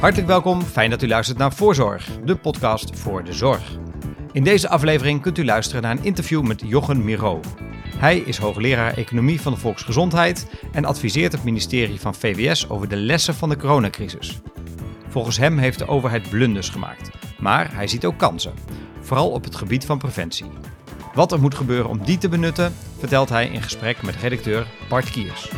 Hartelijk welkom, fijn dat u luistert naar Voorzorg, de podcast voor de zorg. In deze aflevering kunt u luisteren naar een interview met Jochen Miro. Hij is hoogleraar economie van de volksgezondheid en adviseert het ministerie van VWS over de lessen van de coronacrisis. Volgens hem heeft de overheid blunders gemaakt, maar hij ziet ook kansen, vooral op het gebied van preventie. Wat er moet gebeuren om die te benutten, vertelt hij in gesprek met redacteur Bart Kiers.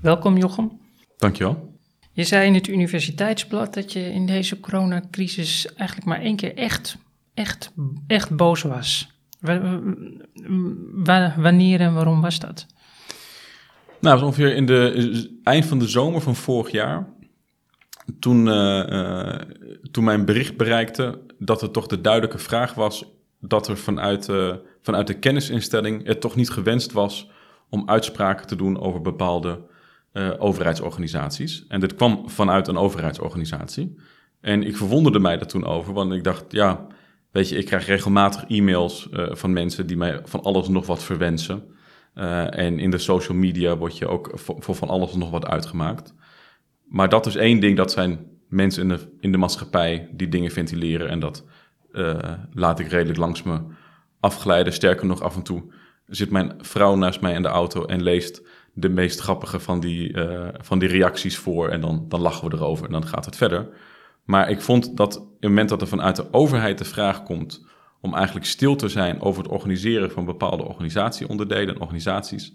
Welkom Jochem. Dankjewel. Je zei in het universiteitsblad dat je in deze coronacrisis eigenlijk maar één keer echt, echt, echt boos was. wanneer en waarom was dat? Nou, was ongeveer in de eind van de zomer van vorig jaar. Toen, uh, toen mijn bericht bereikte dat er toch de duidelijke vraag was dat er vanuit, uh, vanuit de kennisinstelling het toch niet gewenst was om uitspraken te doen over bepaalde overheidsorganisaties. En dit kwam vanuit een overheidsorganisatie. En ik verwonderde mij daar toen over, want ik dacht, ja, weet je, ik krijg regelmatig e-mails van mensen die mij van alles nog wat verwensen. Uh, en in de social media word je ook voor, van alles nog wat uitgemaakt. Maar dat is één ding, dat zijn mensen in de, in de maatschappij die dingen ventileren. En dat laat ik redelijk langs me afglijden. Sterker nog, af en toe zit mijn vrouw naast mij in de auto en leest de meest grappige van die, uh, van die reacties voor. En dan, dan lachen we erover en dan gaat het verder. Maar ik vond dat op het moment dat er vanuit de overheid de vraag komt om eigenlijk stil te zijn over het organiseren van bepaalde organisatieonderdelen en organisaties,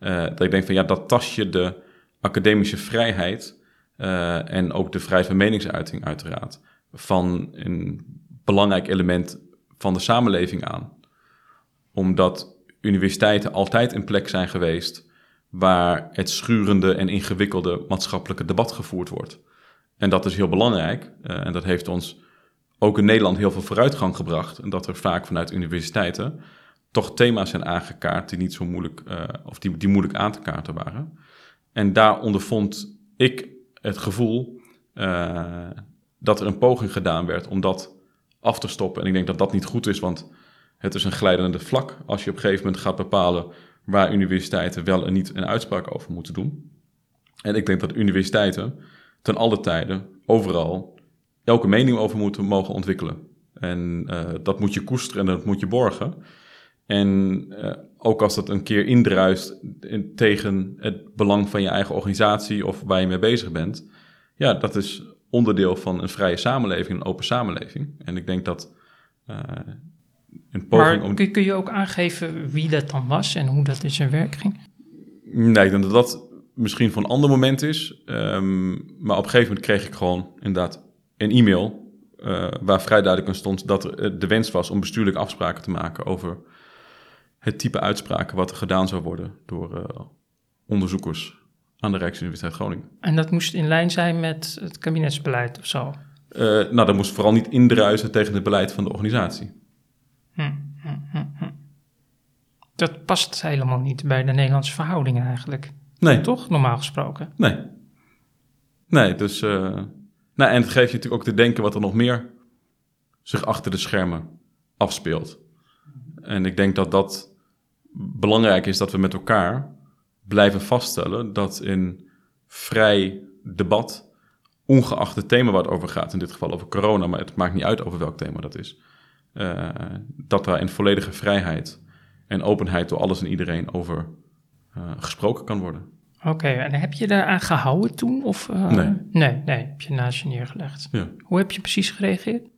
uh, dat ik denk van ja, dat tast je de academische vrijheid uh, en ook de vrijheid van meningsuiting uiteraard van een belangrijk element van de samenleving aan. Omdat universiteiten altijd een plek zijn geweest waar het schurende en ingewikkelde maatschappelijke debat gevoerd wordt. En dat is heel belangrijk uh, en dat heeft ons ook in Nederland heel veel vooruitgang gebracht. En dat er vaak vanuit universiteiten toch thema's zijn aangekaart die niet zo moeilijk, uh, of die, die moeilijk aan te kaarten waren. En daar ondervond ik het gevoel uh, dat er een poging gedaan werd om dat af te stoppen. En ik denk dat dat niet goed is, want het is een glijdende vlak. Als je op een gegeven moment gaat bepalen waar universiteiten wel en niet een uitspraak over moeten doen. En ik denk dat universiteiten ten alle tijden, overal, elke mening over moeten mogen ontwikkelen. En uh, dat moet je koesteren en dat moet je borgen. En uh, ook als dat een keer indruist in, tegen het belang van je eigen organisatie of waar je mee bezig bent, ja, dat is onderdeel van een vrije samenleving, een open samenleving. En ik denk dat uh, maar om... kun, je ook aangeven wie dat dan was en hoe dat in zijn werk ging? Nee, ik denk dat dat misschien voor een ander moment is. Um, maar op een gegeven moment kreeg ik gewoon inderdaad een e-mail... Uh, waar vrij duidelijk aan stond dat er eh, de wens was om bestuurlijke afspraken te maken... over het type uitspraken wat er gedaan zou worden door uh, onderzoekers aan de Rijksuniversiteit Groningen. En dat moest in lijn zijn met het kabinetsbeleid of zo? Uh, nou, dat moest vooral niet indruisen tegen het beleid van de organisatie. Hm, hm, hm, hm, Dat past helemaal niet bij de Nederlandse verhoudingen eigenlijk. Nee. Toch, normaal gesproken? Nee. Nee, dus... Nou, en het geeft je natuurlijk ook te denken wat er nog meer zich achter de schermen afspeelt. En ik denk dat dat belangrijk is dat we met elkaar blijven vaststellen dat in vrij debat, ongeacht het thema waar het over gaat, in dit geval over corona, maar het maakt niet uit over welk thema dat is, uh, dat daar in volledige vrijheid en openheid door alles en iedereen over uh, gesproken kan worden. Oké, en heb je daaraan gehouden toen? Of, uh, nee. Nee, nee, heb je naast je neergelegd. Ja. Hoe heb je precies gereageerd?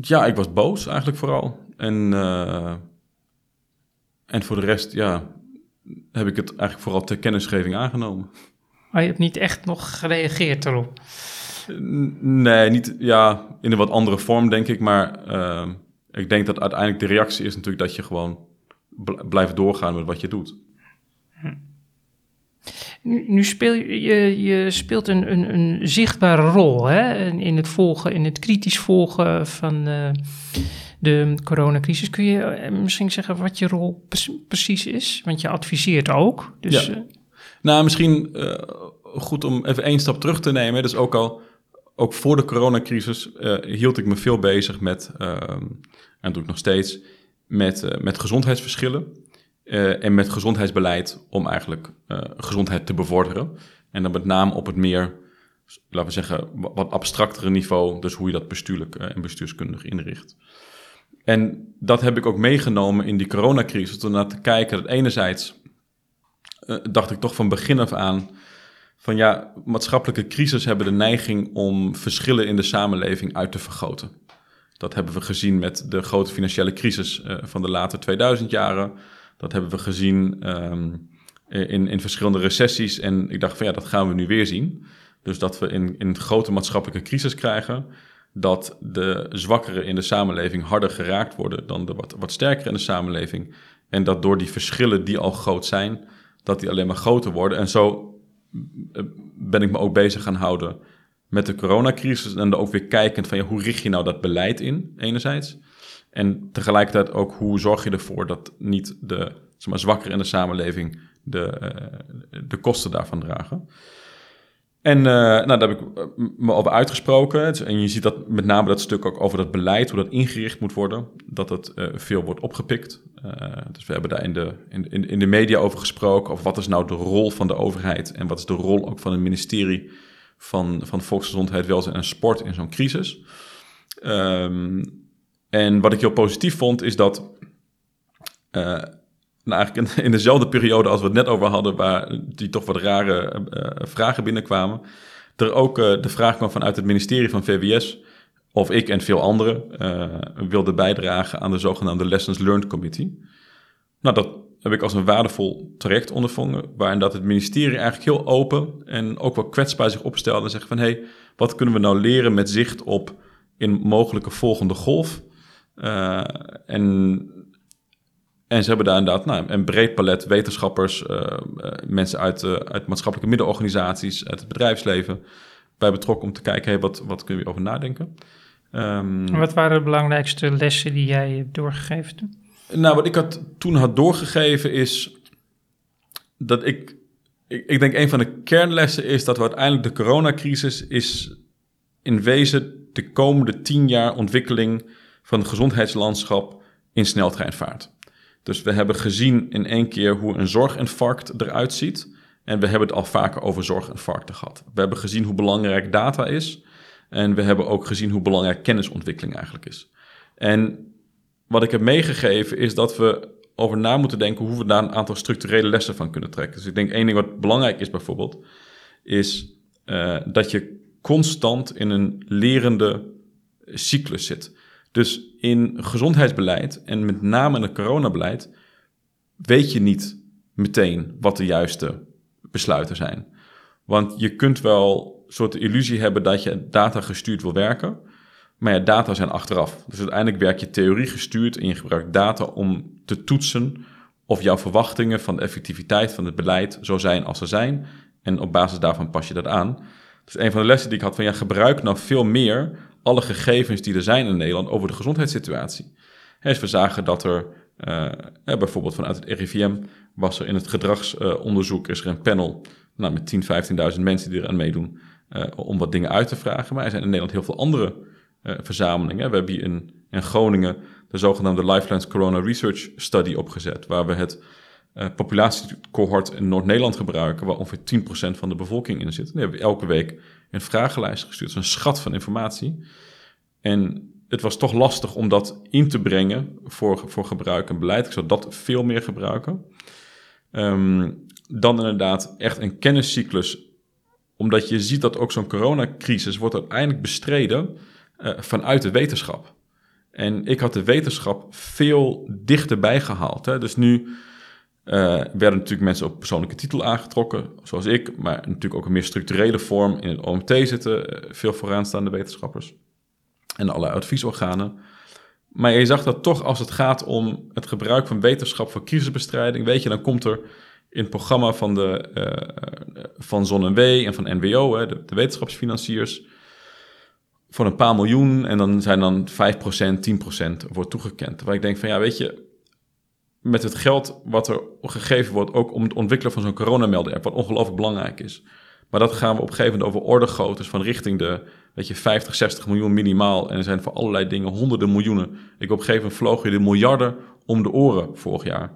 Ja, ik was boos eigenlijk vooral. En, en voor de rest, ja, heb ik het eigenlijk vooral ter kennisgeving aangenomen. Maar je hebt niet echt nog gereageerd erop? Nee, niet, ja, in een wat andere vorm, denk ik. Maar uh, ik denk dat uiteindelijk de reactie is natuurlijk dat je gewoon blijft doorgaan met wat je doet. Nu, nu speel je, je speelt een, een, een zichtbare rol hè? in het volgen, in het kritisch volgen van uh, de coronacrisis. Kun je eh, misschien zeggen wat je rol precies is? Want je adviseert ook. Dus, ja. Nou, misschien uh, goed om even één stap terug te nemen. Dus ook al, ook voor de coronacrisis hield ik me veel bezig met, uh, en doe ik nog steeds, met, met gezondheidsverschillen. En met gezondheidsbeleid om eigenlijk gezondheid te bevorderen. En dan met name op het meer, laten we zeggen, wat abstractere niveau. Dus hoe je dat bestuurlijk en bestuurskundig inricht. En dat heb ik ook meegenomen in die coronacrisis. Om naar te kijken dat enerzijds dacht ik toch van begin af aan van ja, maatschappelijke crisis hebben de neiging om verschillen in de samenleving uit te vergroten. Dat hebben we gezien met de grote financiële crisis van de late 2000 jaren. Dat hebben we gezien um, in, in verschillende recessies. En ik dacht van ja, dat gaan we nu weer zien. Dus dat we in, in grote maatschappelijke crisis krijgen dat de zwakkeren in de samenleving harder geraakt worden dan de wat, wat sterkere in de samenleving. En dat door die verschillen die al groot zijn, dat die alleen maar groter worden. En zo eh, ben ik me ook bezig gaan houden met de coronacrisis. En dan ook weer kijkend van ja, hoe richt je nou dat beleid in, enerzijds. En tegelijkertijd ook hoe zorg je ervoor dat niet de zeg maar, zwakkeren in de samenleving de, uh, de kosten daarvan dragen. En uh, nou, daar heb ik eh, me over uitgesproken. En je ziet dat met name dat stuk ook over dat beleid, hoe dat ingericht moet worden, dat het veel wordt opgepikt. Dus we hebben daar in de, in, in de media over gesproken, over wat is nou de rol van de overheid en wat is de rol ook van het ministerie van, van Volksgezondheid, Welzijn en Sport in zo'n crisis. Um, en wat ik heel positief vond, is dat nou, eigenlijk in, dezelfde periode als we het net over hadden, waar die toch wat rare uh, vragen binnenkwamen, er ook de vraag kwam vanuit het ministerie van VWS of ik en veel anderen wilden bijdragen aan de zogenaamde Lessons Learned Committee. Nou, dat heb ik als een waardevol traject ondervonden, waarin dat het ministerie eigenlijk heel open en ook wel kwetsbaar zich opstelde en zeggen van, hé, hey, wat kunnen we nou leren met zicht op in mogelijke volgende golf? En en ze hebben daar inderdaad nou, een breed palet wetenschappers, uh, uh, mensen uit, uh, uit maatschappelijke middenorganisaties, uit het bedrijfsleven bij betrokken om te kijken, hey, wat, wat kunnen we over nadenken. Um, wat waren de belangrijkste lessen die jij hebt doorgegeven toen? Nou, wat ik had, toen had doorgegeven is dat ik, ik, ik denk een van de kernlessen is dat we uiteindelijk de coronacrisis is in wezen de komende tien jaar ontwikkeling van het gezondheidslandschap in sneltreinvaart. Dus we hebben gezien in één keer hoe een zorginfarct eruit ziet. En we hebben het al vaker over zorginfarcten gehad. We hebben gezien hoe belangrijk data is. En we hebben ook gezien hoe belangrijk kennisontwikkeling eigenlijk is. En wat ik heb meegegeven is dat we over na moeten denken hoe we daar een aantal structurele lessen van kunnen trekken. Dus ik denk één ding wat belangrijk is bijvoorbeeld, is uh, dat je constant in een lerende cyclus zit. Dus in gezondheidsbeleid en met name in het coronabeleid weet je niet meteen wat de juiste besluiten zijn. Want je kunt wel een soort illusie hebben dat je data gestuurd wil werken, maar ja, data zijn achteraf. Dus uiteindelijk werk je theorie gestuurd en je gebruikt data om te toetsen of jouw verwachtingen van de effectiviteit van het beleid zo zijn als ze zijn. En op basis daarvan pas je dat aan. Dus een van de lessen die ik had van ja, gebruik nou veel meer alle gegevens die er zijn in Nederland over de gezondheidssituatie. Dus we zagen dat er uh, bijvoorbeeld vanuit het RIVM was er in het gedragsonderzoek uh, is er een panel nou, met 10, 15.000 mensen die eraan meedoen uh, om wat dingen uit te vragen. Maar er zijn in Nederland heel veel andere verzamelingen. We hebben hier in, in Groningen de zogenaamde Lifelines Corona Research Study opgezet, waar we het populatiecohort in Noord-Nederland gebruiken, waar ongeveer 10% van de bevolking in zit. Die hebben elke week een vragenlijst gestuurd. Het is een schat van informatie. En het was toch lastig om dat in te brengen voor, voor gebruik en beleid. Ik zou dat veel meer gebruiken. Um, dan inderdaad echt een kenniscyclus. Omdat je ziet dat ook zo'n coronacrisis wordt uiteindelijk bestreden uh, vanuit de wetenschap. En ik had de wetenschap veel dichterbij gehaald. Hè. Dus nu werden natuurlijk mensen op persoonlijke titel aangetrokken, zoals ik, maar natuurlijk ook een meer structurele vorm. In het OMT zitten uh, veel vooraanstaande wetenschappers en allerlei adviesorganen. Maar je zag dat toch als het gaat om het gebruik van wetenschap voor crisisbestrijding, weet je, dan komt er in het programma van, de, uh, van ZonNW en van NWO, hè, de, de, wetenschapsfinanciers, voor een paar miljoen en dan zijn dan 5%, 10% wordt toegekend. Waar ik denk van ja, weet je, met het geld wat er gegeven wordt, ook om het ontwikkelen van zo'n coronamelden-app, wat ongelooflijk belangrijk is. Maar dat gaan we op een gegeven moment over orde groottes van richting de weet je, 50, 60 miljoen minimaal. En er zijn voor allerlei dingen honderden miljoenen. Ik op een gegeven moment vloog je de miljarden om de oren vorig jaar.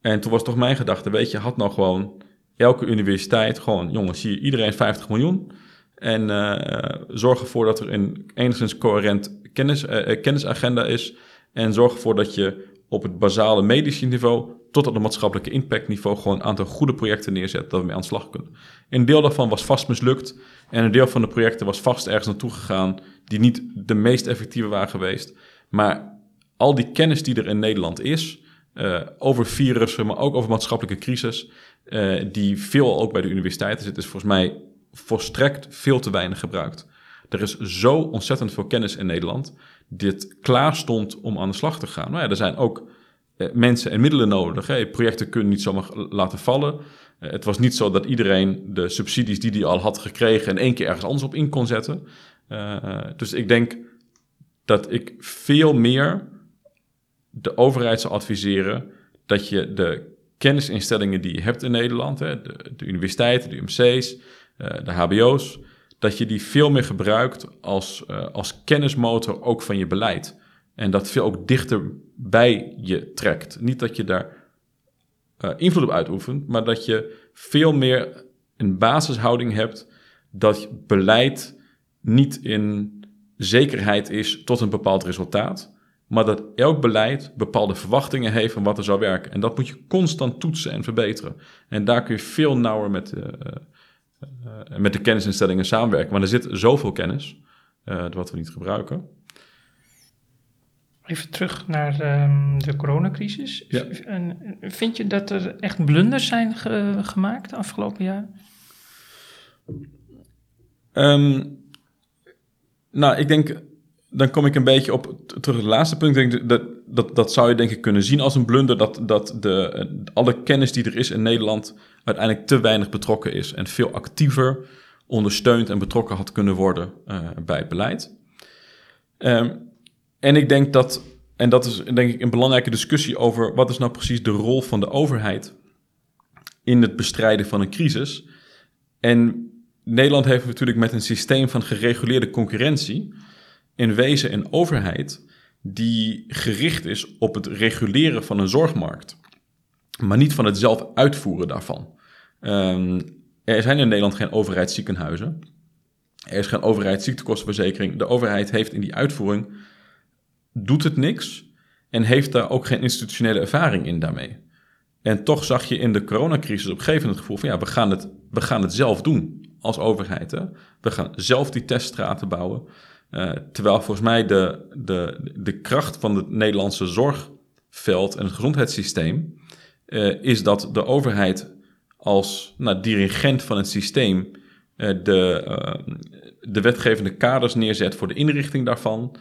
En toen was toch mijn gedachte, weet je, had nou gewoon elke universiteit gewoon, jongens, hier iedereen 50 miljoen. En uh, zorg ervoor dat er een enigszins coherent kennis, uh, kennisagenda is. En zorg ervoor dat je op het basale medische niveau tot op het maatschappelijke impactniveau gewoon een aantal goede projecten neerzet dat we mee aan de slag kunnen. Een deel daarvan was vast mislukt en een deel van de projecten was vast ergens naartoe gegaan die niet de meest effectieve waren geweest. Maar al die kennis die er in Nederland is, uh, over virussen, maar ook over maatschappelijke crisis, uh, die veel ook bij de universiteiten zit, is volgens mij volstrekt veel te weinig gebruikt. Er is zo ontzettend veel kennis in Nederland dit klaar stond om aan de slag te gaan. Nou ja, er zijn ook eh, mensen en middelen nodig. Hè. Projecten kunnen niet zomaar laten vallen. Eh, het was niet zo dat iedereen de subsidies die hij al had gekregen in één keer ergens anders op in kon zetten. Uh, dus ik denk dat ik veel meer de overheid zou adviseren dat je de kennisinstellingen die je hebt in Nederland, hè, de, de universiteiten, de UMC's, de HBO's, dat je die veel meer gebruikt als, uh, als kennismotor ook van je beleid. En dat veel ook dichter bij je trekt. Niet dat je daar uh, invloed op uitoefent, maar dat je veel meer een basishouding hebt dat beleid niet in zekerheid is tot een bepaald resultaat, maar dat elk beleid bepaalde verwachtingen heeft van wat er zou werken. En dat moet je constant toetsen en verbeteren. En daar kun je veel nauwer met, uh, met de kennisinstellingen samenwerken. Maar er zit zoveel kennis, uh, wat we niet gebruiken. Even terug naar um, de coronacrisis. Ja. En vind je dat er echt blunders zijn ge gemaakt de afgelopen jaren? Um, nou, ik denk, dan kom ik een beetje op terug het laatste punt. Dat, dat, dat zou je denk ik kunnen zien als een blunder. Dat, dat de, alle kennis die er is in Nederland uiteindelijk te weinig betrokken is. En veel actiever ondersteund en betrokken had kunnen worden uh, bij beleid. Um, en ik denk dat, en dat is denk ik een belangrijke discussie over wat is nou precies de rol van de overheid in het bestrijden van een crisis. En Nederland heeft natuurlijk met een systeem van gereguleerde concurrentie in wezen een overheid die gericht is op het reguleren van een zorgmarkt, maar niet van het zelf uitvoeren daarvan. Um, er zijn in Nederland geen overheidsziekenhuizen. Er is geen overheidsziektekostenverzekering. De overheid heeft in die uitvoering doet het niks en heeft daar ook geen institutionele ervaring in daarmee. En toch zag je in de coronacrisis op een gegeven moment het gevoel van ja, we gaan het, we gaan het zelf doen als overheid. Hè? We gaan zelf die teststraten bouwen. Uh, terwijl volgens mij de, de, de kracht van het Nederlandse zorgveld en het gezondheidssysteem uh, is dat de overheid als nou, dirigent van het systeem uh, de, de wetgevende kaders neerzet voor de inrichting daarvan.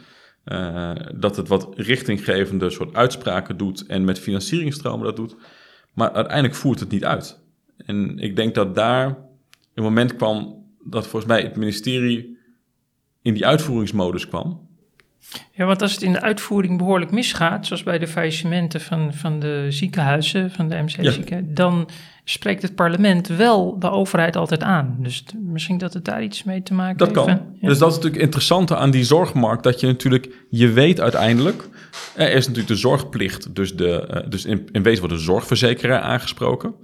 Dat het wat richtinggevende soort uitspraken doet en met financieringstromen dat doet. Maar uiteindelijk voert het niet uit. En ik denk dat daar een moment kwam dat volgens mij het ministerie in die uitvoeringsmodus kwam. Ja, want als het in de uitvoering behoorlijk misgaat, zoals bij de faillissementen van, van de ziekenhuizen, van de MC-zieken, ja. dan spreekt het parlement wel de overheid altijd aan. Dus misschien dat het daar iets mee te maken dat heeft. Dat kan. Ja. Dus dat is natuurlijk interessant aan die zorgmarkt, dat je natuurlijk, je weet uiteindelijk, er is natuurlijk de zorgplicht, dus, de, dus in, in wezen wordt de zorgverzekeraar aangesproken.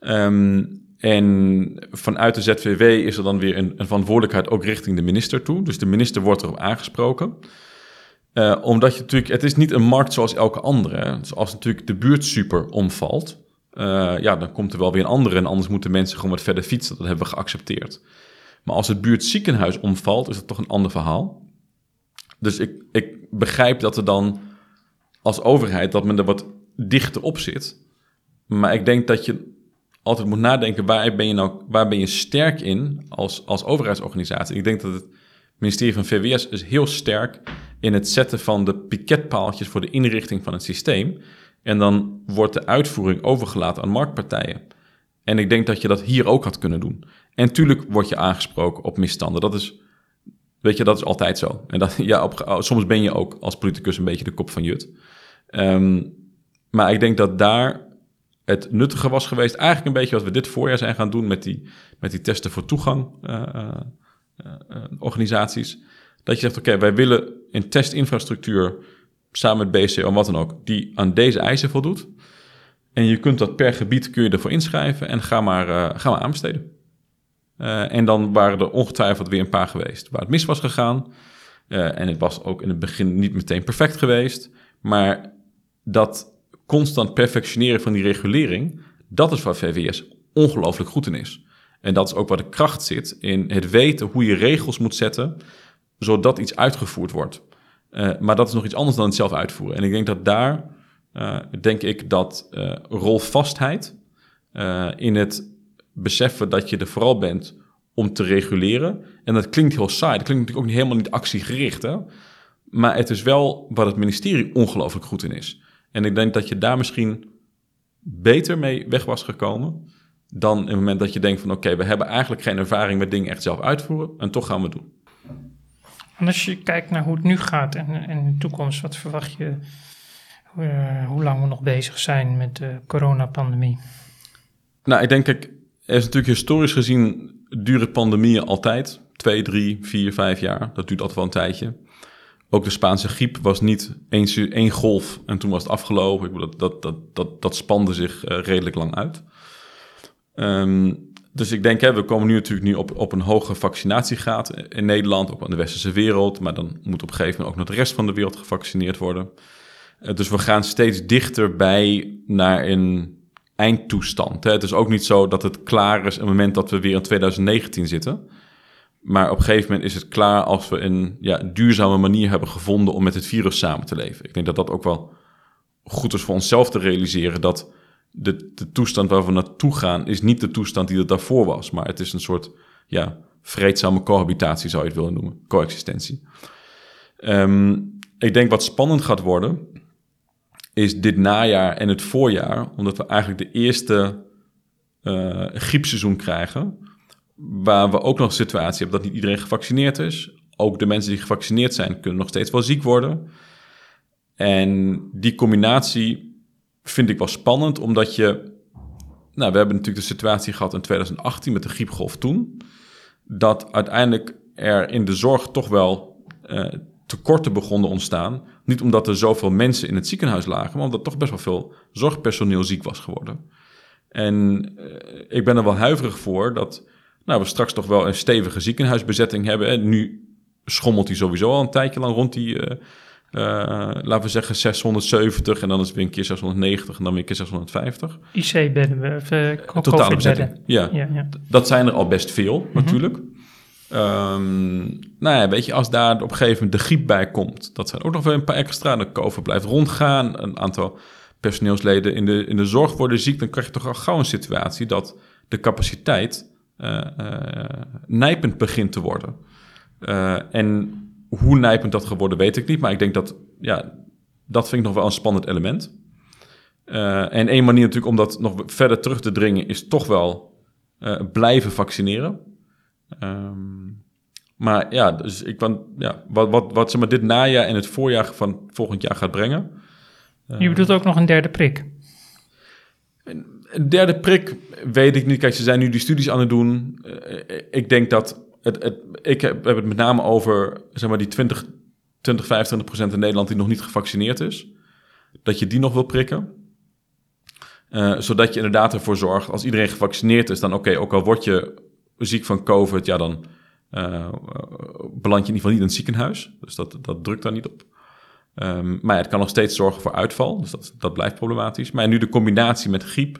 Um, en vanuit de ZVW is er dan weer een, een, verantwoordelijkheid ook richting de minister toe. Dus de minister wordt erop aangesproken. Uh, omdat je natuurlijk, het is niet een markt zoals elke andere. Dus als natuurlijk de buurt super omvalt, uh, ja, dan komt er wel weer een andere en anders moeten mensen gewoon wat verder fietsen. Dat hebben we geaccepteerd. Maar als het buurtziekenhuis omvalt, is dat toch een ander verhaal. Dus ik, ik begrijp dat er dan als overheid, dat men er wat dichter op zit. Maar ik denk dat je altijd moet nadenken, waar ben je nou waar ben je sterk in als, als overheidsorganisatie? Ik denk dat het ministerie van VWS is heel sterk in het zetten van de piketpaaltjes voor de inrichting van het systeem. En dan wordt de uitvoering overgelaten aan marktpartijen. En ik denk dat je dat hier ook had kunnen doen. En tuurlijk word je aangesproken op misstanden. Dat is, weet je, dat is altijd zo. En dat, ja, soms ben je ook als politicus een beetje de kop van Jut. Um, maar ik denk dat daar het nuttige was geweest, eigenlijk een beetje wat we dit voorjaar zijn gaan doen met die, met die testen voor toegang uh, uh, organisaties. Dat je zegt, oké, wij willen een testinfrastructuur samen met BCO, wat dan ook, die aan deze eisen voldoet. En je kunt dat per gebied kun je ervoor inschrijven en ga maar, ga maar aanbesteden. En dan waren er ongetwijfeld weer een paar geweest waar het mis was gegaan. En het was ook in het begin niet meteen perfect geweest. Maar dat constant perfectioneren van die regulering, dat is waar VWS ongelooflijk goed in is. En dat is ook waar de kracht zit in het weten hoe je regels moet zetten, zodat iets uitgevoerd wordt. Uh, maar dat is nog iets anders dan het zelf uitvoeren. En ik denk dat daar, uh, denk ik, dat uh, rolvastheid in het beseffen dat je er vooral bent om te reguleren. En dat klinkt heel saai. Dat klinkt natuurlijk ook helemaal niet actiegericht. Hè? Maar het is wel waar het ministerie ongelooflijk goed in is. En ik denk dat je daar misschien beter mee weg was gekomen dan in het moment dat je denkt van oké, okay, we hebben eigenlijk geen ervaring met dingen echt zelf uitvoeren en toch gaan we het doen. En als je kijkt naar hoe het nu gaat en, in de toekomst, wat verwacht je uh, hoe lang we nog bezig zijn met de coronapandemie? Nou, ik denk, er is natuurlijk historisch gezien duren pandemieën altijd. Twee, drie, vier, vijf jaar. Dat duurt altijd wel een tijdje. Ook de Spaanse griep was niet één, één golf en toen was het afgelopen. Ik bedoel, dat, dat, dat, dat, dat spande zich uh, redelijk lang uit. Um, dus ik denk, hè, we komen nu natuurlijk nu op, op een hoge vaccinatiegraad in Nederland, ook in de westerse wereld. Maar dan moet op een gegeven moment ook nog de rest van de wereld gevaccineerd worden. Uh, dus we gaan steeds dichterbij naar een eindtoestand. Hè. Het is ook niet zo dat het klaar is op het moment dat we weer in 2019 zitten. Maar op een gegeven moment is het klaar als we een ja, duurzame manier hebben gevonden om met het virus samen te leven. Ik denk dat dat ook wel goed is voor onszelf te realiseren. Dat de, de toestand waar we naartoe gaan, is niet de toestand die er daarvoor was. Maar het is een soort ja, vreedzame cohabitatie, zou je het willen noemen. Coexistentie. Um, ik denk wat spannend gaat worden, is dit najaar en het voorjaar, omdat we eigenlijk de eerste uh, griepseizoen krijgen, waar we ook nog een situatie hebben dat niet iedereen gevaccineerd is. Ook de mensen die gevaccineerd zijn, kunnen nog steeds wel ziek worden. En die combinatie vind ik wel spannend, omdat je. Nou, we hebben natuurlijk de situatie gehad in 2018 met de griepgolf toen. Dat uiteindelijk er in de zorg toch wel uh, tekorten begonnen ontstaan. Niet omdat er zoveel mensen in het ziekenhuis lagen, maar omdat toch best wel veel zorgpersoneel ziek was geworden. En uh, ik ben er wel huiverig voor dat nou, we straks toch wel een stevige ziekenhuisbezetting hebben. En nu schommelt hij sowieso al een tijdje lang rond die, uh, uh, laten we zeggen, 670. En dan is het weer een keer 690 en dan weer een keer 650. IC-bedden, uh, Totale bezetting, ja. Ja, ja. Dat zijn er al best veel, mm -hmm. natuurlijk. Um, nou ja, weet je, als daar op een gegeven moment de griep bij komt, dat zijn ook nog wel een paar extra. De COVID blijft rondgaan, een aantal personeelsleden in de, in de zorg worden ziek, dan krijg je toch al gauw een situatie dat de capaciteit uh, uh, nijpend begint te worden. Uh, en hoe nijpend dat geworden, weet ik niet. Maar ik denk dat, ja, dat vind ik nog wel een spannend element. en één manier natuurlijk om dat nog verder terug te dringen, is toch wel blijven vaccineren. Um, maar ja, dus ik kan, ja, wat, wat, wat ze maar dit najaar en het voorjaar van volgend jaar gaat brengen. Je bedoelt ook nog een derde prik? Een derde prik weet ik niet. Kijk, ze zijn nu die studies aan het doen. Uh, ik denk dat het, het, ik heb, het met name over zeg maar, die 20, 20, 25 procent in Nederland die nog niet gevaccineerd is. Dat je die nog wil prikken. Uh, zodat je inderdaad ervoor zorgt, als iedereen gevaccineerd is, dan oké, ook al word je ziek van COVID, ja, dan uh, beland je in ieder geval niet in het ziekenhuis. Dus dat, dat drukt daar niet op. Um, maar het kan nog steeds zorgen voor uitval, dus dat, dat blijft problematisch. Maar nu de combinatie met griep,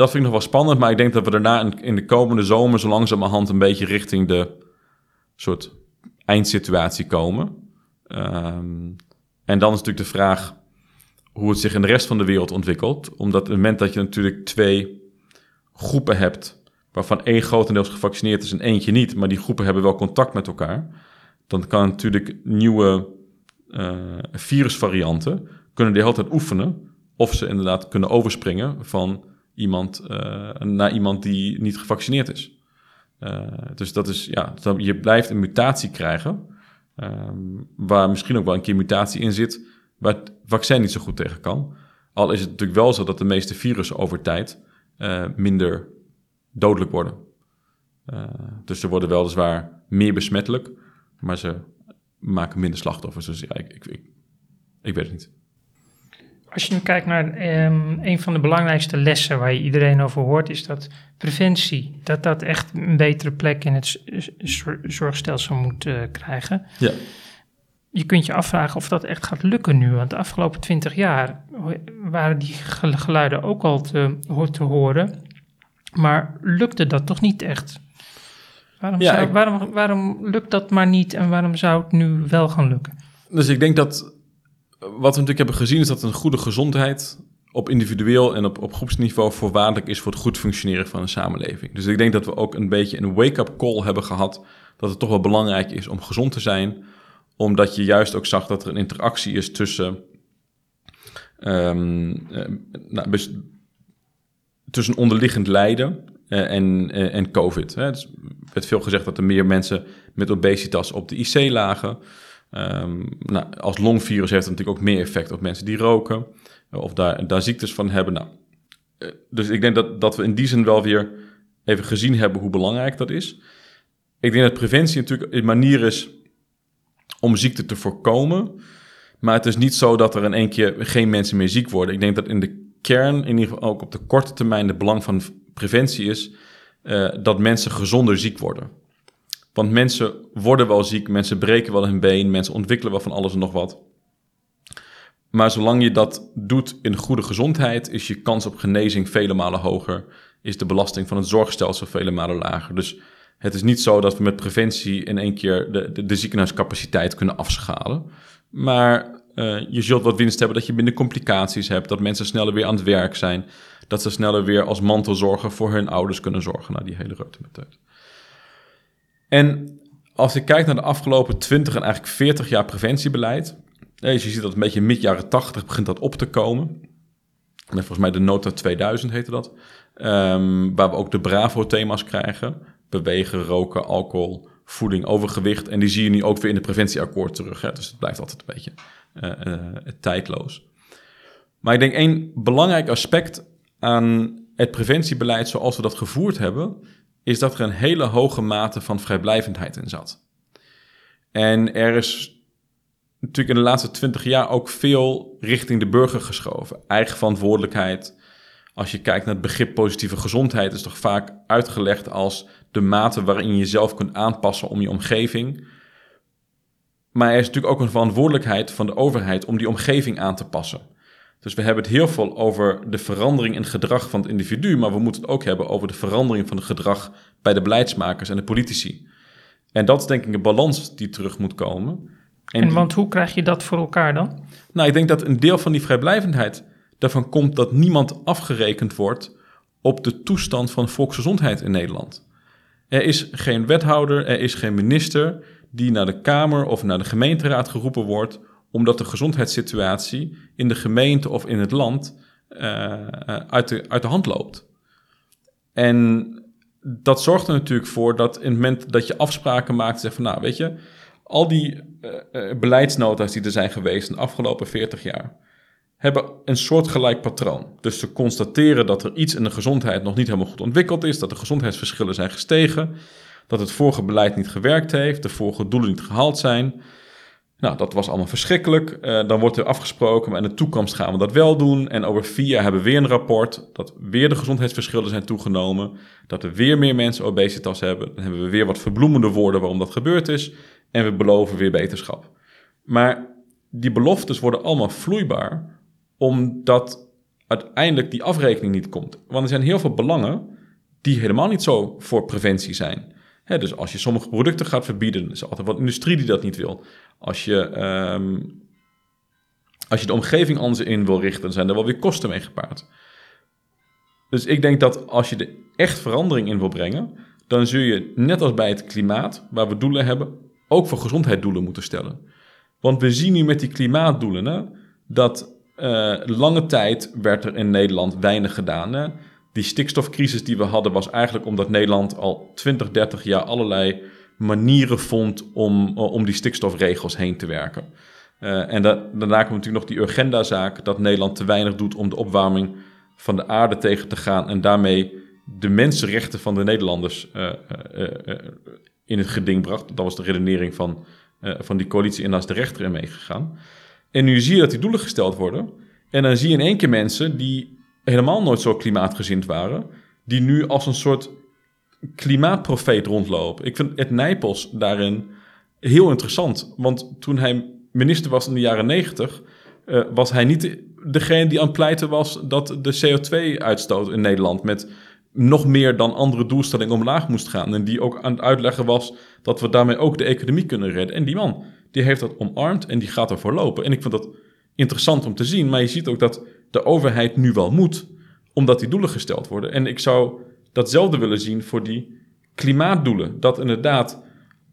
dat vind ik nog wel spannend. Maar ik denk dat we daarna in, de komende zomer zo langzamerhand een beetje richting de soort eindsituatie komen. Um, en dan is natuurlijk de vraag hoe het zich in de rest van de wereld ontwikkelt. Omdat op het moment dat je natuurlijk twee groepen hebt, waarvan één grotendeels gevaccineerd is en eentje niet, maar die groepen hebben wel contact met elkaar, dan kan natuurlijk nieuwe uh, virusvarianten kunnen de hele tijd oefenen of ze inderdaad kunnen overspringen van iemand uh, naar iemand die niet gevaccineerd is. Uh, dus dat is, ja, je blijft een mutatie krijgen, um, waar misschien ook wel een keer mutatie in zit, waar het vaccin niet zo goed tegen kan. Al is het natuurlijk wel zo dat de meeste virussen over tijd uh, minder dodelijk worden. Dus ze worden weliswaar meer besmettelijk, maar ze maken minder slachtoffers. Dus ja, ik, ik, ik weet het niet. Als je nu kijkt naar um, een van de belangrijkste lessen waar je iedereen over hoort, is dat preventie, dat dat echt een betere plek in het zorgstelsel moet uh, krijgen. Ja. Je kunt je afvragen of dat echt gaat lukken nu, want de afgelopen twintig jaar waren die geluiden ook al te, te horen, maar lukte dat toch niet echt? Waarom, Ja, zou, ik- waarom, waarom lukt dat maar niet en waarom zou het nu wel gaan lukken? Dus ik denk dat wat we natuurlijk hebben gezien is dat een goede gezondheid op individueel en op, op groepsniveau voorwaardelijk is voor het goed functioneren van een samenleving. Dus ik denk dat we ook een beetje een wake-up call hebben gehad dat het toch wel belangrijk is om gezond te zijn, omdat je juist ook zag dat er een interactie is tussen, ehm, eh, nou, tussen onderliggend lijden eh, en, eh, en COVID. Hè. Dus er werd veel gezegd dat er meer mensen met obesitas op de IC lagen. Ehm, nou, als longvirus heeft het natuurlijk ook meer effect op mensen die roken eh, of daar, daar ziektes van hebben. Nou, eh, dus ik denk dat, dat we in die zin wel weer even gezien hebben hoe belangrijk dat is. Ik denk dat preventie natuurlijk een manier is om ziekte te voorkomen. Maar het is niet zo dat er in één keer geen mensen meer ziek worden. Ik denk dat in de kern, in ieder geval ook op de korte termijn, de belang van preventie is eh, dat mensen gezonder ziek worden. Want mensen worden wel ziek, mensen breken wel hun been, mensen ontwikkelen wel van alles en nog wat. Maar zolang je dat doet in goede gezondheid, is je kans op genezing vele malen hoger. Is de belasting van het zorgstelsel vele malen lager. Dus het is niet zo dat we met preventie in één keer de, de, ziekenhuiscapaciteit kunnen afschalen. Maar eh, je zult wat winst hebben dat je minder complicaties hebt, dat mensen sneller weer aan het werk zijn, dat ze sneller weer als mantelzorger voor hun ouders kunnen zorgen. Nou, die hele methode. En als je kijkt naar de afgelopen 20 en eigenlijk 40 jaar preventiebeleid, dus je ziet dat een beetje mid jaren 80 begint dat op te komen. Met volgens mij de Nota 2000 heette dat. Ehm, waar we ook de Bravo-thema's krijgen. Bewegen, roken, alcohol, voeding, overgewicht. En die zie je nu ook weer in de preventieakkoord terug. Hè? Dus het blijft altijd een beetje eh, tijdloos. Maar ik denk één belangrijk aspect aan het preventiebeleid zoals we dat gevoerd hebben, is dat er een hele hoge mate van vrijblijvendheid in zat. En er is natuurlijk in de laatste twintig jaar ook veel richting de burger geschoven. Eigen verantwoordelijkheid. Als je kijkt naar het begrip positieve gezondheid, is toch vaak uitgelegd als de mate waarin je jezelf kunt aanpassen om je omgeving. Maar er is natuurlijk ook een verantwoordelijkheid van de overheid om die omgeving aan te passen. Dus we hebben het heel veel over de verandering in gedrag van het individu, maar we moeten het ook hebben over de verandering van het gedrag bij de beleidsmakers en de politici. En dat is denk ik een balans die terug moet komen. En, die- want hoe krijg je dat voor elkaar dan? nou, ik denk dat een deel van die vrijblijvendheid daarvan komt dat niemand afgerekend wordt op de toestand van volksgezondheid in Nederland. Er is geen wethouder, er is geen minister die naar de Kamer of naar de gemeenteraad geroepen wordt omdat de gezondheidssituatie in de gemeente of in het land eh, eh, uit, de, uit de hand loopt. En dat zorgt er natuurlijk voor dat in het moment dat je afspraken maakt, zeg van nou weet je, al die eh, beleidsnota's die er zijn geweest in de afgelopen 40 jaar, hebben een soortgelijk patroon. Dus ze constateren dat er iets in de gezondheid nog niet helemaal goed ontwikkeld is, dat de gezondheidsverschillen zijn gestegen, dat het vorige beleid niet gewerkt heeft, de vorige doelen niet gehaald zijn. Nou, dat was allemaal verschrikkelijk. Eh, dan wordt er afgesproken, maar in de toekomst gaan we dat wel doen. En over vier jaar hebben we weer een rapport dat weer de gezondheidsverschillen zijn toegenomen. Dat er weer meer mensen obesitas hebben. Dan hebben we weer wat verbloemende woorden waarom dat gebeurd is. En we beloven weer beterschap. Maar die beloftes worden allemaal vloeibaar, omdat uiteindelijk die afrekening niet komt. Want er zijn heel veel belangen die helemaal niet zo voor preventie zijn. Dus als je sommige producten gaat verbieden, is altijd wat industrie die dat niet wil. Als je, ehm, als je de omgeving anders in wil richten, zijn er wel weer kosten mee gepaard. Dus ik denk dat als je er echt verandering in wil brengen, dan zul je, net als bij het klimaat, waar we doelen hebben, ook voor gezondheid doelen moeten stellen. Want we zien nu met die klimaatdoelen hè, dat eh, lange tijd werd er in Nederland weinig gedaan. Hè. Die stikstofcrisis die we hadden was eigenlijk omdat Nederland al 20, 30 jaar allerlei manieren vond om, om die stikstofregels heen te werken. Uh, en da daarna komt natuurlijk nog die Urgenda-zaak, dat Nederland te weinig doet om de opwarming van de aarde tegen te gaan en daarmee de mensenrechten van de Nederlanders uh, in het geding bracht. Dat was de redenering van, van die coalitie en daar de rechter in meegegaan. En nu zie je dat die doelen gesteld worden. En dan zie je in één keer mensen die helemaal nooit zo klimaatgezind waren, die nu als een soort klimaatprofeet rondlopen. Ik vind Ed Nijpels daarin heel interessant. Want toen hij minister was in de jaren negentig, uh, was hij niet degene die aan het pleiten was dat de CO2-uitstoot in Nederland met nog meer dan andere doelstellingen omlaag moest gaan. En die ook aan het uitleggen was dat we daarmee ook de economie kunnen redden. En die man, die heeft dat omarmd en die gaat ervoor lopen. En ik vind dat interessant om te zien. Maar je ziet ook dat de overheid nu wel moet, omdat die doelen gesteld worden. En ik zou datzelfde willen zien voor die klimaatdoelen. Dat inderdaad,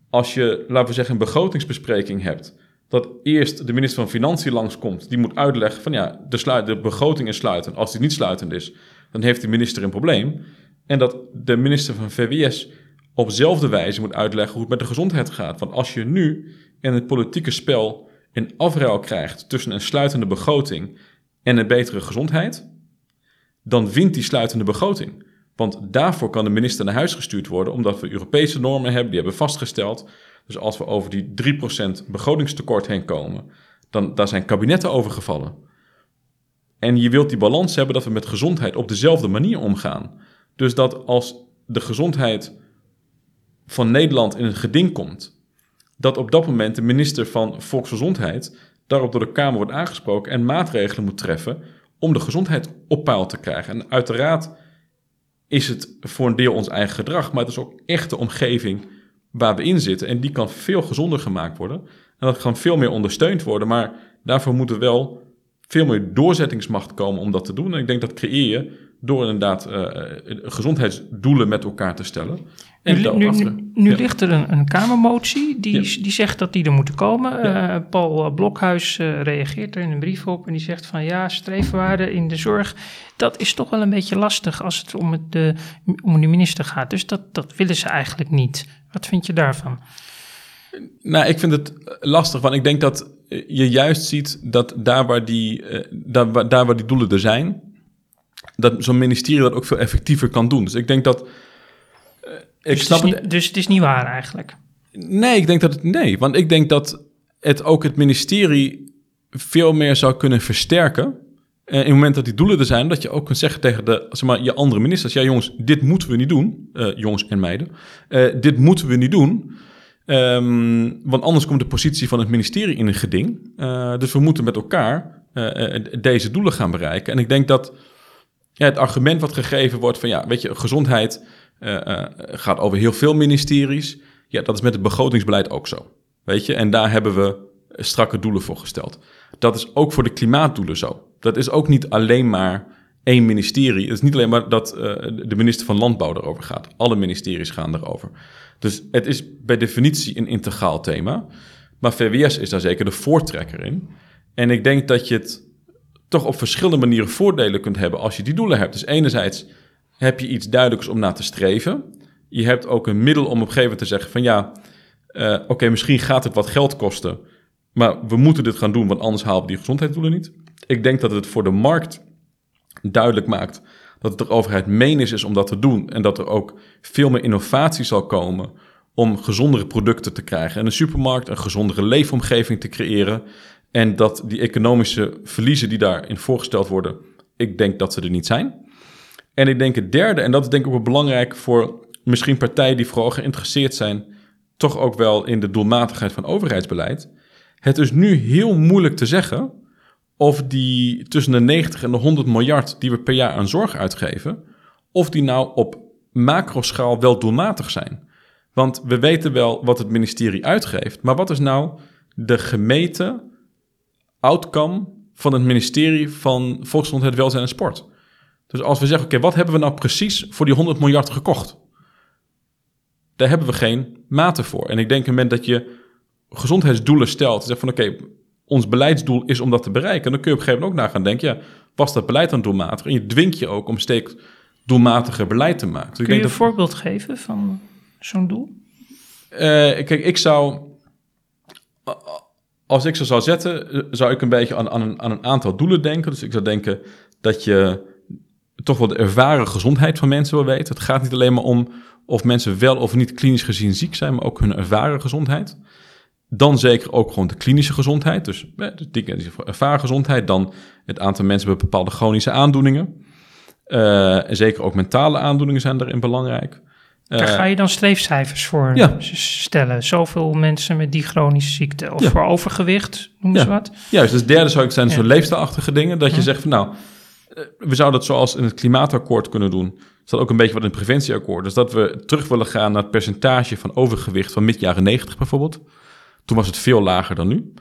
als je, laten we zeggen, een begrotingsbespreking hebt, dat eerst de minister van Financiën langskomt, die moet uitleggen van ja, de, sluit, de begroting is sluitend. Als die niet sluitend is, dan heeft de minister een probleem. En dat de minister van VWS op dezelfde wijze moet uitleggen hoe het met de gezondheid gaat. Want als je nu in het politieke spel een afruil krijgt tussen een sluitende begroting en een betere gezondheid, dan wint die sluitende begroting. Want daarvoor kan de minister naar huis gestuurd worden, omdat we Europese normen hebben, die hebben vastgesteld. Dus als we over die 3% begrotingstekort heen komen, dan daar zijn kabinetten over gevallen. En je wilt die balans hebben dat we met gezondheid op dezelfde manier omgaan. Dus dat als de gezondheid van Nederland in een geding komt, dat op dat moment de minister van Volksgezondheid daarop door de Kamer wordt aangesproken en maatregelen moet treffen om de gezondheid op peil te krijgen. En uiteraard is het voor een deel ons eigen gedrag, maar het is ook echt de omgeving waar we in zitten. En die kan veel gezonder gemaakt worden. En dat kan veel meer ondersteund worden. Maar daarvoor moet er wel veel meer doorzettingsmacht komen om dat te doen. En ik denk dat creëer je door inderdaad uh, gezondheidsdoelen met elkaar te stellen. En nu, nu, nu ligt er een, een Kamermotie die, die zegt dat die er moeten komen. Uh, Paul Blokhuis uh, reageert er in een brief op en die zegt van ja, streefwaarden in de zorg, dat is toch wel een beetje lastig als het om, het de, om de minister gaat. Dus dat, dat willen ze eigenlijk niet. Wat vind je daarvan? Nou, ik vind het lastig, want ik denk dat je juist ziet dat daar waar die, daar, daar waar die doelen er zijn, dat zo'n ministerie dat ook veel effectiever kan doen. Dus ik denk dat. Uh, ik dus, snap het, niet, dus het is niet waar eigenlijk. Nee, ik denk dat het. Nee, want ik denk dat het ook het ministerie veel meer zou kunnen versterken. Uh, in het moment dat die doelen er zijn, dat je ook kunt zeggen tegen de, zeg maar, je andere ministers: ja, jongens, dit moeten we niet doen. Uh, jongens en meiden. dit moeten we niet doen. Um, want anders komt de positie van het ministerie in een geding. dus we moeten met elkaar deze doelen gaan bereiken. En ik denk dat ja, het argument wat gegeven wordt van ja, weet je, gezondheid uh, uh, gaat over heel veel ministeries. Ja, dat is met het begrotingsbeleid ook zo. Weet je, en daar hebben we strakke doelen voor gesteld. Dat is ook voor de klimaatdoelen zo. Dat is ook niet alleen maar één ministerie. Het is niet alleen maar dat uh, de minister van Landbouw erover gaat. Alle ministeries gaan erover. Dus het is bij definitie een integraal thema. Maar VWS is daar zeker de voortrekker in. En ik denk dat je het toch op verschillende manieren voordelen kunt hebben als je die doelen hebt. Dus enerzijds heb je iets duidelijks om naar te streven. Je hebt ook een middel om op een gegeven moment te zeggen van ja, uh, oké, misschien gaat het wat geld kosten, maar we moeten dit gaan doen, want anders halen we die gezondheidsdoelen niet. Ik denk dat het voor de markt duidelijk maakt dat het de overheid menens is om dat te doen en dat er ook veel meer innovatie zal komen om gezondere producten te krijgen en een supermarkt, een gezondere leefomgeving te creëren en dat die economische verliezen die daarin voorgesteld worden, ik denk dat ze er niet zijn. En ik denk het derde, en dat is denk ik ook belangrijk voor misschien partijen die vooral geïnteresseerd zijn, toch ook wel in de doelmatigheid van overheidsbeleid. Het is nu heel moeilijk te zeggen of die tussen de 90 en de 100 miljard die we per jaar aan zorg uitgeven, of die nou op macroschaal wel doelmatig zijn. Want we weten wel wat het ministerie uitgeeft, maar wat is nou de gemeten outcome van het ministerie van Volksgezondheid, Welzijn en Sport. Dus als we zeggen, oké, wat hebben we nou precies voor die 100 miljard gekocht? Daar hebben we geen maten voor. En ik denk op het moment dat je gezondheidsdoelen stelt, zeg van oké, ons beleidsdoel is om dat te bereiken, dan kun je op een gegeven moment ook na gaan denken, ja, was dat beleid dan doelmatig? En je dwingt je ook om steeds doelmatiger beleid te maken. Dus kun je een voorbeeld geven van zo'n doel? Uh, kijk, ik zou als ik ze zou zetten, eh, zou ik een beetje aan, aan, een, aan een aantal doelen denken. Dus ik zou denken dat je toch wel de ervaren gezondheid van mensen wil weten. Het gaat niet alleen maar om of mensen wel of niet klinisch gezien ziek zijn, maar ook hun ervaren gezondheid. Dan zeker ook gewoon de klinische gezondheid. Dus eh, dingen voor ervaren gezondheid. Dan het aantal mensen met bepaalde chronische aandoeningen. Uh, en zeker ook mentale aandoeningen zijn daarin belangrijk. Daar ga je dan streefcijfers voor ja. stellen. Zoveel mensen met die chronische ziekte. Of voor overgewicht, noem ja. ze wat. Juist, dus derde zou ik zijn zo'n leefstijlachtige dingen. Dat je zegt van nou, we zouden het zoals in het klimaatakkoord kunnen doen. Dat staat ook een beetje wat in het preventieakkoord. Dus dat we terug willen gaan naar het percentage van overgewicht van mid jaren 90 bijvoorbeeld. Toen was het veel lager dan nu.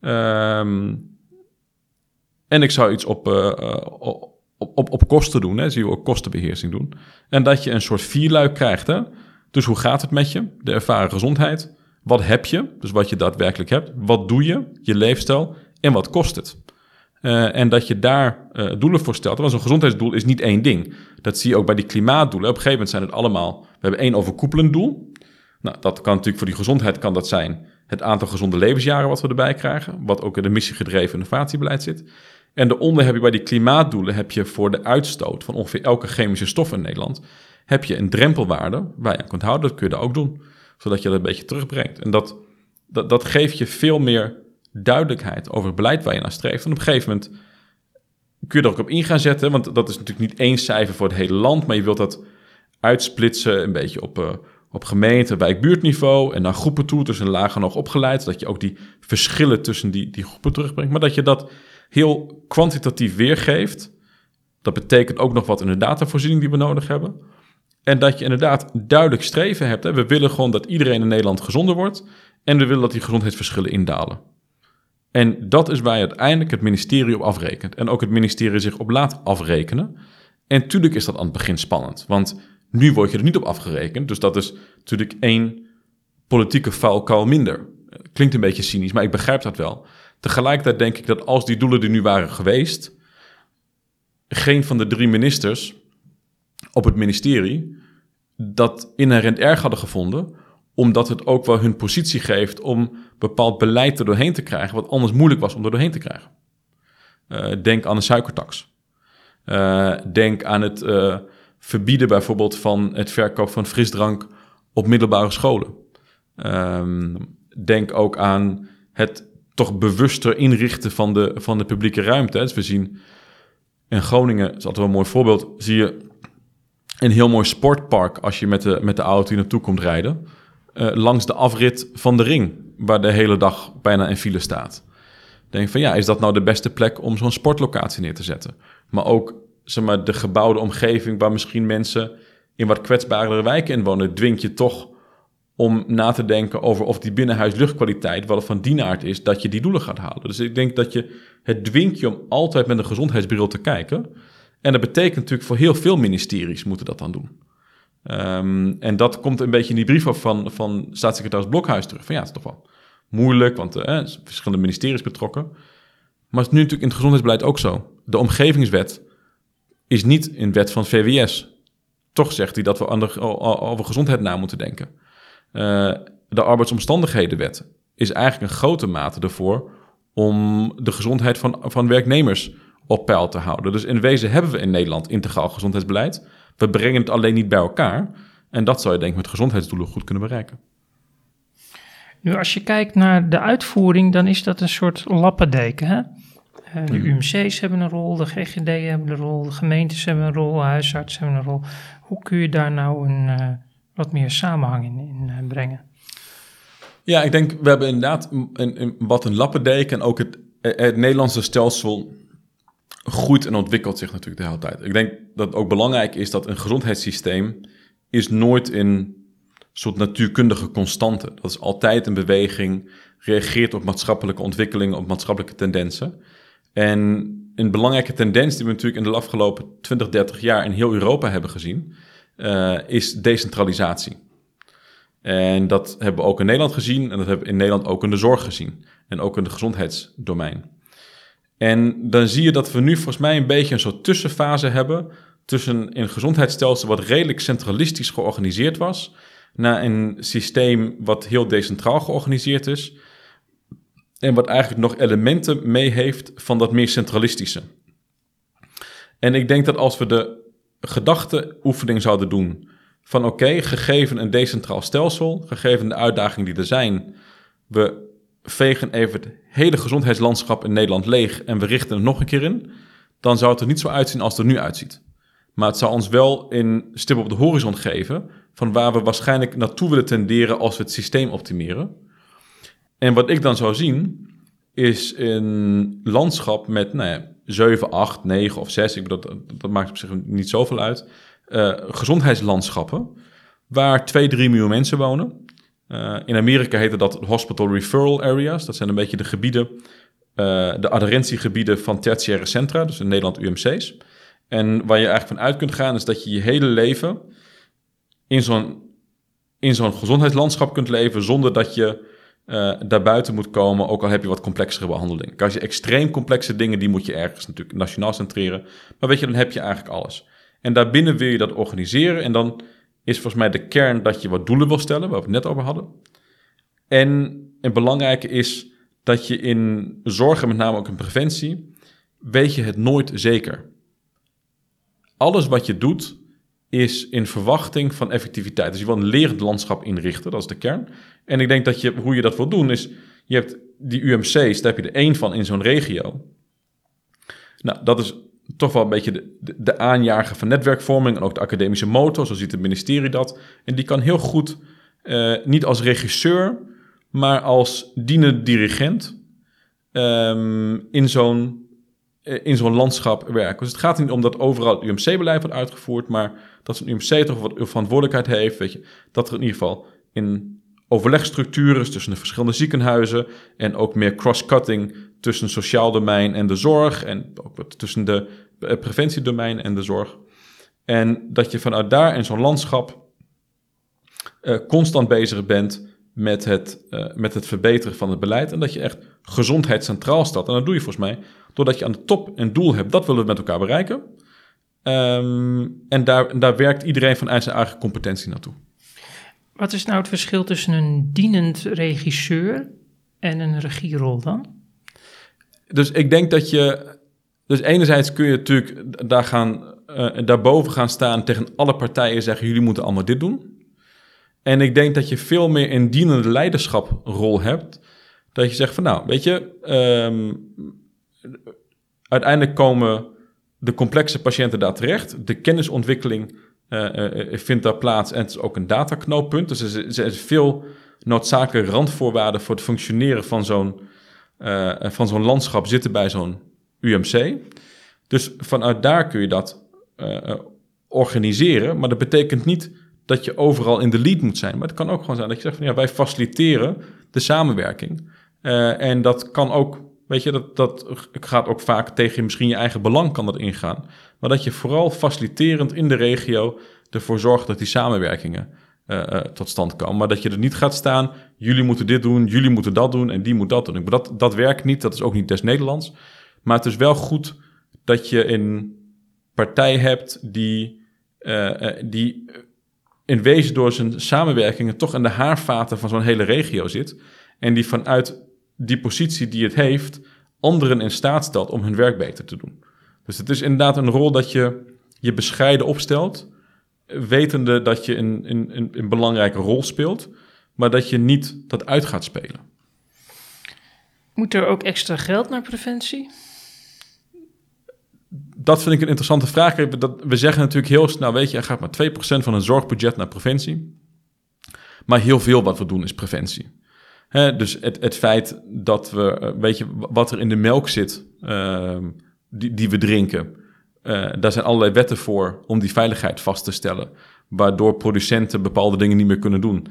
Um, en ik zou iets op, uh, op, op, op kosten doen. Hè. Zie je ook kostenbeheersing doen. En dat je een soort vierluik krijgt. Hè. Dus hoe gaat het met je? De ervaren gezondheid. Wat heb je? Dus wat je daadwerkelijk hebt. Wat doe je? Je leefstijl. En wat kost het? Uh, en dat je daar uh, doelen voor stelt. Want zo'n gezondheidsdoel is niet één ding. Dat zie je ook bij die klimaatdoelen. Op een gegeven moment zijn het allemaal... We hebben één overkoepelend doel. Nou, dat kan natuurlijk voor die gezondheid kan dat zijn... het aantal gezonde levensjaren wat we erbij krijgen. Wat ook in de missiegedreven innovatiebeleid zit. En daaronder heb je bij die klimaatdoelen... heb je voor de uitstoot van ongeveer elke chemische stof in Nederland... heb je een drempelwaarde waar je aan kunt houden. Dat kun je ook doen. Zodat je dat een beetje terugbrengt. En dat, dat, dat geeft je veel meer duidelijkheid over het beleid waar je naar streeft. En op een gegeven moment kun je er ook op in gaan zetten, want dat is natuurlijk niet één cijfer voor het hele land, maar je wilt dat uitsplitsen een beetje op, uh, op gemeente, wijk, buurtniveau en naar groepen toe, dus een lager nog opgeleid, zodat je ook die verschillen tussen die, die groepen terugbrengt, maar dat je dat heel kwantitatief weergeeft. Dat betekent ook nog wat in de datavoorziening die we nodig hebben. En dat je inderdaad duidelijk streven hebt. Hè. We willen gewoon dat iedereen in Nederland gezonder wordt. En we willen dat die gezondheidsverschillen indalen. En dat is waar je uiteindelijk het ministerie op afrekent. En ook het ministerie zich op laat afrekenen. En tuurlijk is dat aan het begin spannend. Want nu word je er niet op afgerekend. Dus dat is natuurlijk één politieke vuilkuil minder. Klinkt een beetje cynisch, maar ik begrijp dat wel. Tegelijkertijd denk ik dat als die doelen er nu waren geweest... geen van de drie ministers op het ministerie... dat inherent erg hadden gevonden omdat het ook wel hun positie geeft om bepaald beleid er doorheen te krijgen, wat anders moeilijk was om er doorheen te krijgen. Uh, denk aan een suikertax. Uh, denk aan het uh, verbieden bijvoorbeeld van het verkoop van frisdrank op middelbare scholen. Ehm, denk ook aan het toch bewuster inrichten van de, van de publieke ruimte. Dus we zien in Groningen, dat is altijd wel een mooi voorbeeld, zie je een heel mooi sportpark als je met de, met de auto hier naartoe komt rijden. Uh, langs de afrit van de ring, waar de hele dag bijna in file staat. Denk van ja, is dat nou de beste plek om zo'n sportlocatie neer te zetten? Maar ook zeg maar, de gebouwde omgeving waar misschien mensen in wat kwetsbaardere wijken in wonen, dwingt je toch om na te denken over of die binnenhuisluchtkwaliteit wel van die aard is dat je die doelen gaat halen. Dus ik denk dat je het dwingt je om altijd met een gezondheidsbril te kijken. En dat betekent natuurlijk voor heel veel ministeries moeten dat dan doen. Um, en dat komt een beetje in die brief af van, van staatssecretaris Blokhuis terug. Van ja, het is toch wel moeilijk, want zijn verschillende ministeries betrokken. Maar het is nu natuurlijk in het gezondheidsbeleid ook zo. De omgevingswet is niet in wet van VWS. Toch zegt hij dat we over gezondheid na moeten denken. Uh, de arbeidsomstandighedenwet is eigenlijk een grote mate ervoor om de gezondheid van, van werknemers op peil te houden. Dus in wezen hebben we in Nederland integraal gezondheidsbeleid. We brengen het alleen niet bij elkaar. En dat zou je denk ik met gezondheidsdoelen goed kunnen bereiken. Nu, als je kijkt naar de uitvoering, dan is dat een soort lappendeken. Hè? Uh, de UMC's hebben een rol, de GGD hebben een rol, de gemeentes hebben een rol, huisartsen hebben een rol. Hoe kun je daar nou een, uh, wat meer samenhang in, in uh, brengen? Ja, ik denk, we hebben inderdaad een, een, wat een lappendeken en ook het, het Nederlandse stelsel groeit en ontwikkelt zich natuurlijk de hele tijd. Ik denk dat het ook belangrijk is dat een gezondheidssysteem is nooit een soort natuurkundige constante. Dat is altijd een beweging, reageert op maatschappelijke ontwikkelingen, op maatschappelijke tendensen. En een belangrijke tendens die we natuurlijk in de afgelopen 20, 30 jaar in heel Europa hebben gezien, uh, is decentralisatie. En dat hebben we ook in Nederland gezien en dat hebben we in Nederland ook in de zorg gezien en ook in het gezondheidsdomein. En dan zie je dat we nu volgens mij een beetje een soort tussenfase hebben tussen een gezondheidsstelsel wat redelijk centralistisch georganiseerd was, naar een systeem wat heel decentraal georganiseerd is. en wat eigenlijk nog elementen mee heeft van dat meer centralistische. En ik denk dat als we de gedachteoefening zouden doen van oké, gegeven een decentraal stelsel, gegeven de uitdagingen die er zijn, we vegen even het hele gezondheidslandschap in Nederland leeg en we richten het nog een keer in, dan zou het er niet zo uitzien als het er nu uitziet. Maar het zou ons wel een stip op de horizon geven van waar we waarschijnlijk naartoe willen tenderen als we het systeem optimeren. En wat ik dan zou zien, is een landschap met nou ja, 7, 8, 9 of 6, ik bedoel, dat, dat maakt op zich niet zoveel uit, uh, gezondheidslandschappen waar 2, 3 miljoen mensen wonen. Uh, in Amerika heette dat hospital referral areas. Dat zijn een beetje de gebieden, uh, de adherentiegebieden van tertiaire centra, dus in Nederland UMC's. En waar je eigenlijk van uit kunt gaan is dat je je hele leven in zo'n in zo'n gezondheidslandschap kunt leven zonder dat je uh, daarbuiten moet komen, ook al heb je wat complexere behandeling. Als je extreem complexe dingen, die moet je ergens natuurlijk nationaal centreren. Maar weet je, dan heb je eigenlijk alles. En daarbinnen wil je dat organiseren. En dan is volgens mij de kern dat je wat doelen wil stellen, waar we het net over hadden. En een belangrijke is dat je in zorg, en met name ook in preventie, weet je het nooit zeker. Alles wat je doet, is in verwachting van effectiviteit. Dus je wil een lerend landschap inrichten, dat is de kern. En ik denk dat je, hoe je dat wil doen, is je hebt die UMC's, daar heb je er één van in zo'n regio. Nou, dat is toch wel een beetje de, de, aanjager van netwerkvorming en ook de academische motor, zo ziet het ministerie dat. En die kan heel goed, uh, niet als regisseur, maar als dienende dirigent um, in zo'n eh, in zo'n landschap werken. Dus het gaat niet om dat overal het UMC-beleid wordt uitgevoerd, maar dat zo'n UMC toch wat verantwoordelijkheid heeft. Weet je, dat er in ieder geval in overlegstructuren tussen de verschillende ziekenhuizen en ook meer cross-cutting tussen het sociaal domein en de zorg en ook tussen de eh, preventiedomein en de zorg. En dat je vanuit daar in zo'n landschap uh, constant bezig bent met het, uh, met het verbeteren van het beleid en dat je echt gezondheid centraal staat. En dat doe je volgens mij doordat je aan de top een doel hebt. Dat willen we met elkaar bereiken. Um, en daar, daar werkt iedereen vanuit zijn eigen competentie naartoe. Wat is nou het verschil tussen een dienend regisseur en een regierol dan? Dus ik denk dat je. Dus enerzijds kun je natuurlijk daar gaan, uh, daarboven gaan staan tegen alle partijen zeggen: jullie moeten allemaal dit doen. En ik denk dat je veel meer een dienende leiderschaprol hebt. Dat je zegt van nou, weet je, um, uiteindelijk komen de complexe patiënten daar terecht. De kennisontwikkeling uh, uh, vindt daar plaats en het is ook een dataknooppunt. Dus er zijn veel noodzakelijke randvoorwaarden voor het functioneren van zo'n van zo'n landschap zitten bij zo'n UMC. Dus vanuit daar kun je dat organiseren, maar dat betekent niet dat je overal in de lead moet zijn. Maar het kan ook gewoon zijn dat je zegt van ja, wij faciliteren de samenwerking. en dat kan ook Weet je, dat, dat gaat ook vaak tegen misschien je eigen belang kan dat ingaan. Maar dat je vooral faciliterend in de regio ervoor zorgt dat die samenwerkingen uh, uh, tot stand komen. Maar dat je er niet gaat staan, jullie moeten dit doen, jullie moeten dat doen en die moet dat doen. Dat, dat werkt niet, dat is ook niet des Nederlands. Maar het is wel goed dat je een partij hebt die, uh, die in wezen door zijn samenwerkingen toch in de haarvaten van zo'n hele regio zit. En die vanuit die positie die het heeft, anderen in staat stelt om hun werk beter te doen. Dus het is inderdaad een rol dat je je bescheiden opstelt, wetende dat je een, een, een, een belangrijke rol speelt, maar dat je niet dat uit gaat spelen. Moet er ook extra geld naar preventie? Dat vind ik een interessante vraag. We zeggen natuurlijk heel snel, weet je, er gaat maar 2% van een zorgbudget naar preventie. Maar heel veel wat we doen is preventie dus het, het feit dat we, eh, weet je, wat er in de melk zit, uh, die, die we drinken, uh, daar zijn allerlei wetten voor om die veiligheid vast te stellen, waardoor producenten bepaalde dingen niet meer kunnen doen.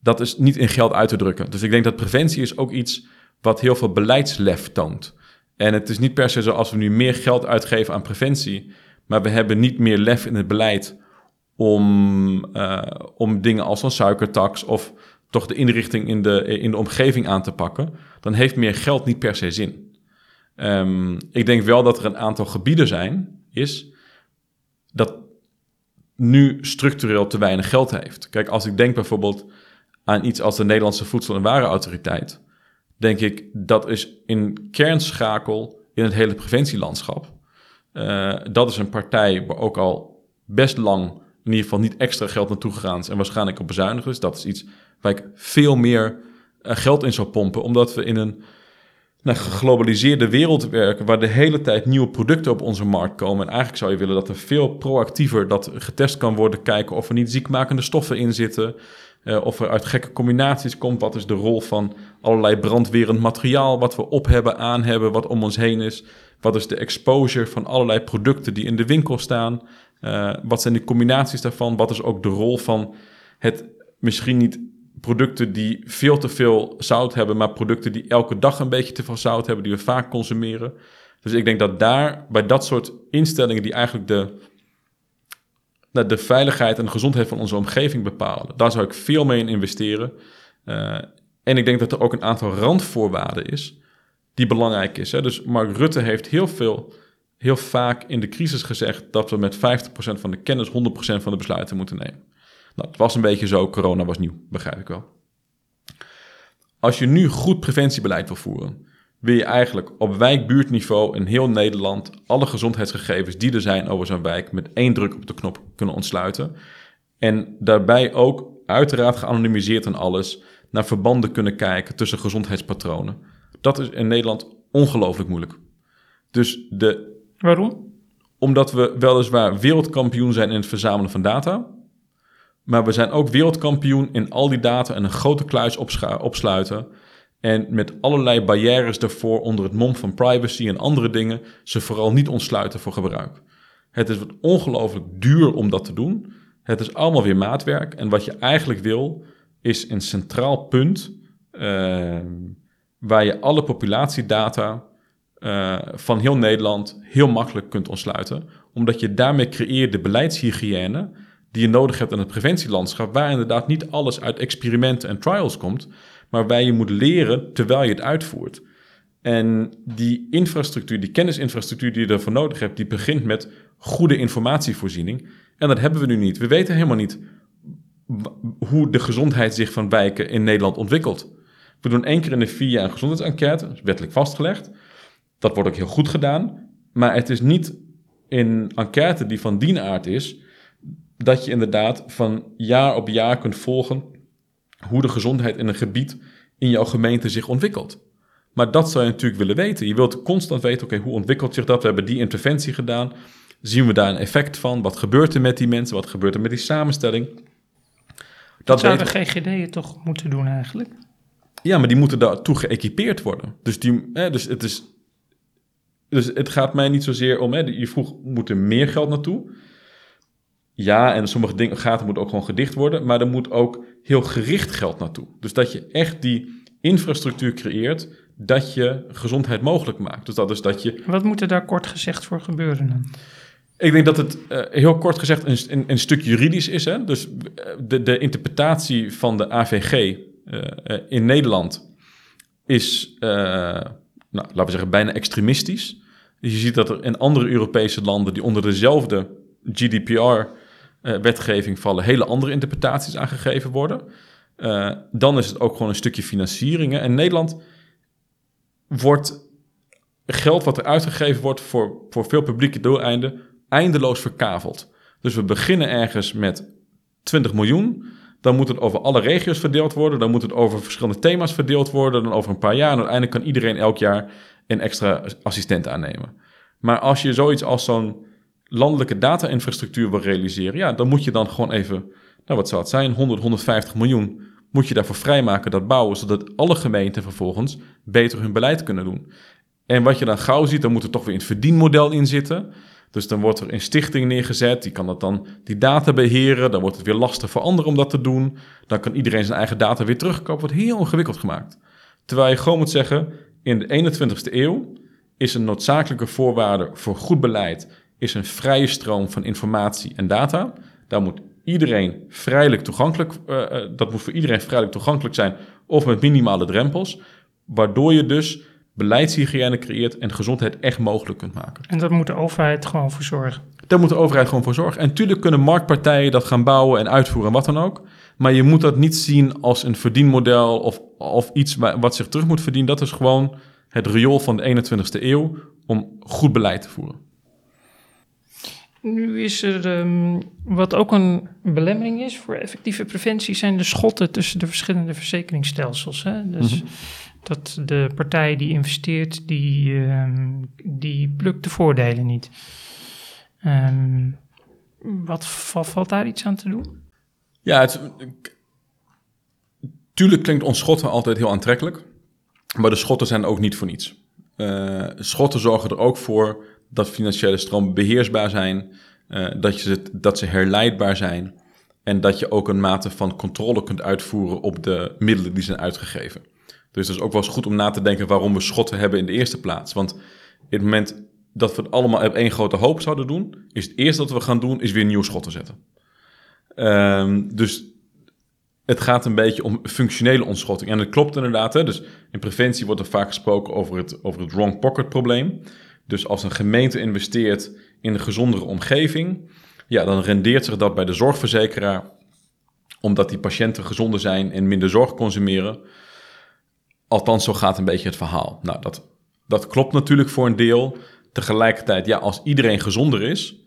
Dat is niet in geld uit te drukken. Dus ik denk dat preventie is ook iets wat heel veel beleidslef toont. En het is niet per se zo als we nu meer geld uitgeven aan preventie, maar we hebben niet meer lef in het beleid om, uh, om dingen als een suikertax of toch de inrichting in de, in de omgeving aan te pakken, dan heeft meer geld niet per se zin. Um, ik denk wel dat er een aantal gebieden zijn, is dat nu structureel te weinig geld heeft. Kijk, als ik denk bijvoorbeeld aan iets als de Nederlandse Voedsel- en Warenautoriteit, denk ik, dat is een kernschakel in het hele preventielandschap. Uh, dat is een partij waar ook al best lang in ieder geval niet extra geld naartoe gegaan is en waarschijnlijk op bezuinigen is. Dat is iets waar ik veel meer uh, geld in zou pompen, omdat we in een nou, geglobaliseerde wereld werken, waar de hele tijd nieuwe producten op onze markt komen. En eigenlijk zou je willen dat er veel proactiever dat getest kan worden, kijken of er niet ziekmakende stoffen in zitten, uh, of er uit gekke combinaties komt. Wat is de rol van allerlei brandwerend materiaal wat we op hebben, aan hebben, wat om ons heen is. Wat is de exposure van allerlei producten die in de winkel staan? Uh, wat zijn de combinaties daarvan? Wat is ook de rol van het misschien niet producten die veel te veel zout hebben, maar producten die elke dag een beetje te veel zout hebben, die we vaak consumeren. Dus ik denk dat daar, bij dat soort instellingen die eigenlijk de, de veiligheid en de gezondheid van onze omgeving bepalen, daar zou ik veel mee in investeren. Uh, en ik denk dat er ook een aantal randvoorwaarden is die belangrijk is. Hè? Dus Mark Rutte heeft heel veel, heel vaak in de crisis gezegd dat we met 50% van de kennis 100% van de besluiten moeten nemen. Nou, het was een beetje zo, corona was nieuw, begrijp ik wel. Als je nu goed preventiebeleid wil voeren, wil je eigenlijk op wijkbuurtniveau in heel Nederland alle gezondheidsgegevens die er zijn over zo'n wijk met één druk op de knop kunnen ontsluiten. En daarbij ook uiteraard geanonimiseerd en alles naar verbanden kunnen kijken tussen gezondheidspatronen. Dat is in Nederland ongelooflijk moeilijk. Dus de. Waarom? Omdat we weliswaar wereldkampioen zijn in het verzamelen van data. Maar we zijn ook wereldkampioen in al die data en een grote kluis opsluiten. En met allerlei barrières daarvoor onder het mom van privacy en andere dingen ze vooral niet ontsluiten voor gebruik. Het is ongelooflijk duur om dat te doen. Het is allemaal weer maatwerk. En wat je eigenlijk wil, is een centraal punt uh, waar je alle populatiedata uh, van heel Nederland heel makkelijk kunt ontsluiten. Omdat je daarmee creëert de beleidshygiëne die je nodig hebt in het preventielandschap, waar inderdaad niet alles uit experimenten en trials komt, maar waar je moet leren terwijl je het uitvoert. En die infrastructuur, die kennisinfrastructuur die je ervoor nodig hebt, die begint met goede informatievoorziening. En dat hebben we nu niet. We weten helemaal niet hoe de gezondheid zich van wijken in Nederland ontwikkelt. We doen één keer in de vier jaar een gezondheidsenquête, wettelijk vastgelegd. Dat wordt ook heel goed gedaan. Maar het is niet een enquête die van die aard is dat je inderdaad van jaar op jaar kunt volgen hoe de gezondheid in een gebied in jouw gemeente zich ontwikkelt. Maar dat zou je natuurlijk willen weten. Je wilt constant weten, oké, hoe ontwikkelt zich dat? We hebben die interventie gedaan. Zien we daar een effect van? Wat gebeurt er met die mensen? Wat gebeurt er met die samenstelling? Dat, zou de GGD toch moeten doen eigenlijk? Ja, maar die moeten daartoe geëquipeerd worden. Dus, die, hè, dus, het is, dus het gaat mij niet zozeer om... Hè, je vroeg, moet er meer geld naartoe? Ja, en sommige dingen, gaten moeten ook gewoon gedicht worden, maar er moet ook heel gericht geld naartoe. Dus dat je echt die infrastructuur creëert dat je gezondheid mogelijk maakt. Dus dat is dat je. Wat moet er daar kort gezegd voor gebeuren dan? Ik denk dat het uh, heel kort gezegd een, een, een, stuk juridisch is. Hè? Dus eh, de, de interpretatie van de AVG uh, eh, in Nederland is, nou, laten we zeggen, bijna extremistisch. Je ziet dat er in andere Europese landen die onder dezelfde GDPR uh, wetgeving vallen hele andere interpretaties aangegeven worden. Uh, dan is het ook gewoon een stukje financiering. Hè. In Nederland wordt geld wat er uitgegeven wordt voor, voor veel publieke doeleinden eindeloos verkaveld. Dus we beginnen ergens met 20 miljoen. Dan moet het over alle regio's verdeeld worden. Dan moet het over verschillende thema's verdeeld worden. Dan over een paar jaar. En uiteindelijk kan iedereen elk jaar een extra assistent aannemen. Maar als je zoiets als zo'n landelijke data-infrastructuur wil realiseren, ja, dan moet je dan gewoon even, nou wat zou het zijn, 100, 150 miljoen moet je daarvoor vrijmaken, dat bouwen, zodat alle gemeenten vervolgens beter hun beleid kunnen doen. En wat je dan gauw ziet, dan moet er toch weer het verdienmodel in zitten. Dus dan wordt er een stichting neergezet, die kan dat dan die data beheren. Dan wordt het weer lastig voor anderen om dat te doen. Dan kan iedereen zijn eigen data weer terugkopen. Wordt heel ingewikkeld gemaakt. Terwijl je gewoon moet zeggen, in de 21ste eeuw is een noodzakelijke voorwaarde voor goed beleid is een vrije stroom van informatie en data. Daar moet iedereen vrijelijk toegankelijk, uh, dat moet voor iedereen vrijelijk toegankelijk zijn of met minimale drempels, waardoor je dus beleidshygiëne creëert en gezondheid echt mogelijk kunt maken. En daar moet de overheid gewoon voor zorgen. Daar moet de overheid gewoon voor zorgen. En natuurlijk kunnen marktpartijen dat gaan bouwen en uitvoeren en wat dan ook. Maar je moet dat niet zien als een verdienmodel of of iets wat zich terug moet verdienen, dat is gewoon het riool van de 21ste eeuw om goed beleid te voeren. Nu is er, um, wat ook een belemmering is voor effectieve preventie, zijn de schotten tussen de verschillende verzekeringsstelsels. Hè? Dus mm -hmm. dat de partij die investeert, die, um, die plukt de voordelen niet. Um, wat valt daar iets aan te doen? Ja, het, tuurlijk klinkt ons schotten altijd heel aantrekkelijk, maar de schotten zijn ook niet voor niets. Uh, schotten zorgen er ook voor dat financiële stromen beheersbaar zijn, uh, dat, je dat ze herleidbaar zijn en dat je ook een mate van controle kunt uitvoeren op de middelen die zijn uitgegeven. Dus het is ook wel eens goed om na te denken waarom we schotten hebben in de eerste plaats. Want in het moment dat we het allemaal op één grote hoop zouden doen, is het eerste wat we gaan doen, is weer nieuw schotten zetten. Um, dus het gaat een beetje om functionele ontschotting. En dat klopt inderdaad. Hè? Dus in preventie wordt er vaak gesproken over het, over het wrong pocket probleem. Dus als een gemeente investeert in een gezondere omgeving, ja, dan rendeert zich dat bij de zorgverzekeraar, omdat die patiënten gezonder zijn en minder zorg consumeren. Althans, zo gaat een beetje het verhaal. Nou, dat, dat klopt natuurlijk voor een deel. Tegelijkertijd, ja, als iedereen gezonder is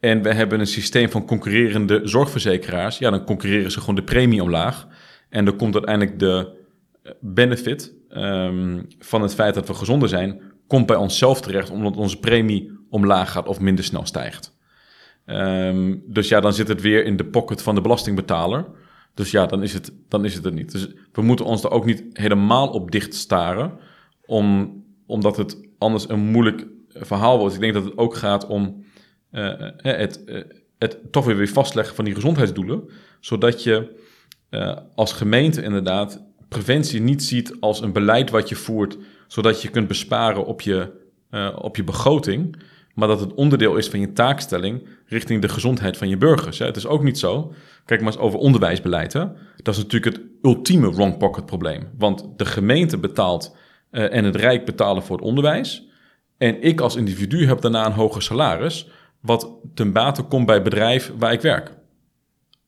en we hebben een systeem van concurrerende zorgverzekeraars, ja, dan concurreren ze gewoon de premie omlaag. En dan komt uiteindelijk de benefit um, van het feit dat we gezonder zijn, komt bij onszelf terecht, omdat onze premie omlaag gaat of minder snel stijgt. Um, dus ja, dan zit het weer in de pocket van de belastingbetaler. Dus ja, dan is het, dan is het er niet. Dus we moeten ons er ook niet helemaal op dicht staren, om, omdat het anders een moeilijk verhaal wordt. Ik denk dat het ook gaat om het, uh, het toch weer weer vastleggen van die gezondheidsdoelen, zodat je als gemeente inderdaad preventie niet ziet als een beleid wat je voert, zodat je kunt besparen op je, op je begroting, maar dat het onderdeel is van je taakstelling richting de gezondheid van je burgers. Hè. Het is ook niet zo, kijk maar eens over onderwijsbeleid. Hè. Dat is natuurlijk het ultieme wrong pocket probleem, want de gemeente betaalt en het Rijk betalen voor het onderwijs. En ik als individu heb daarna een hoger salaris, wat ten bate komt bij het bedrijf waar ik werk.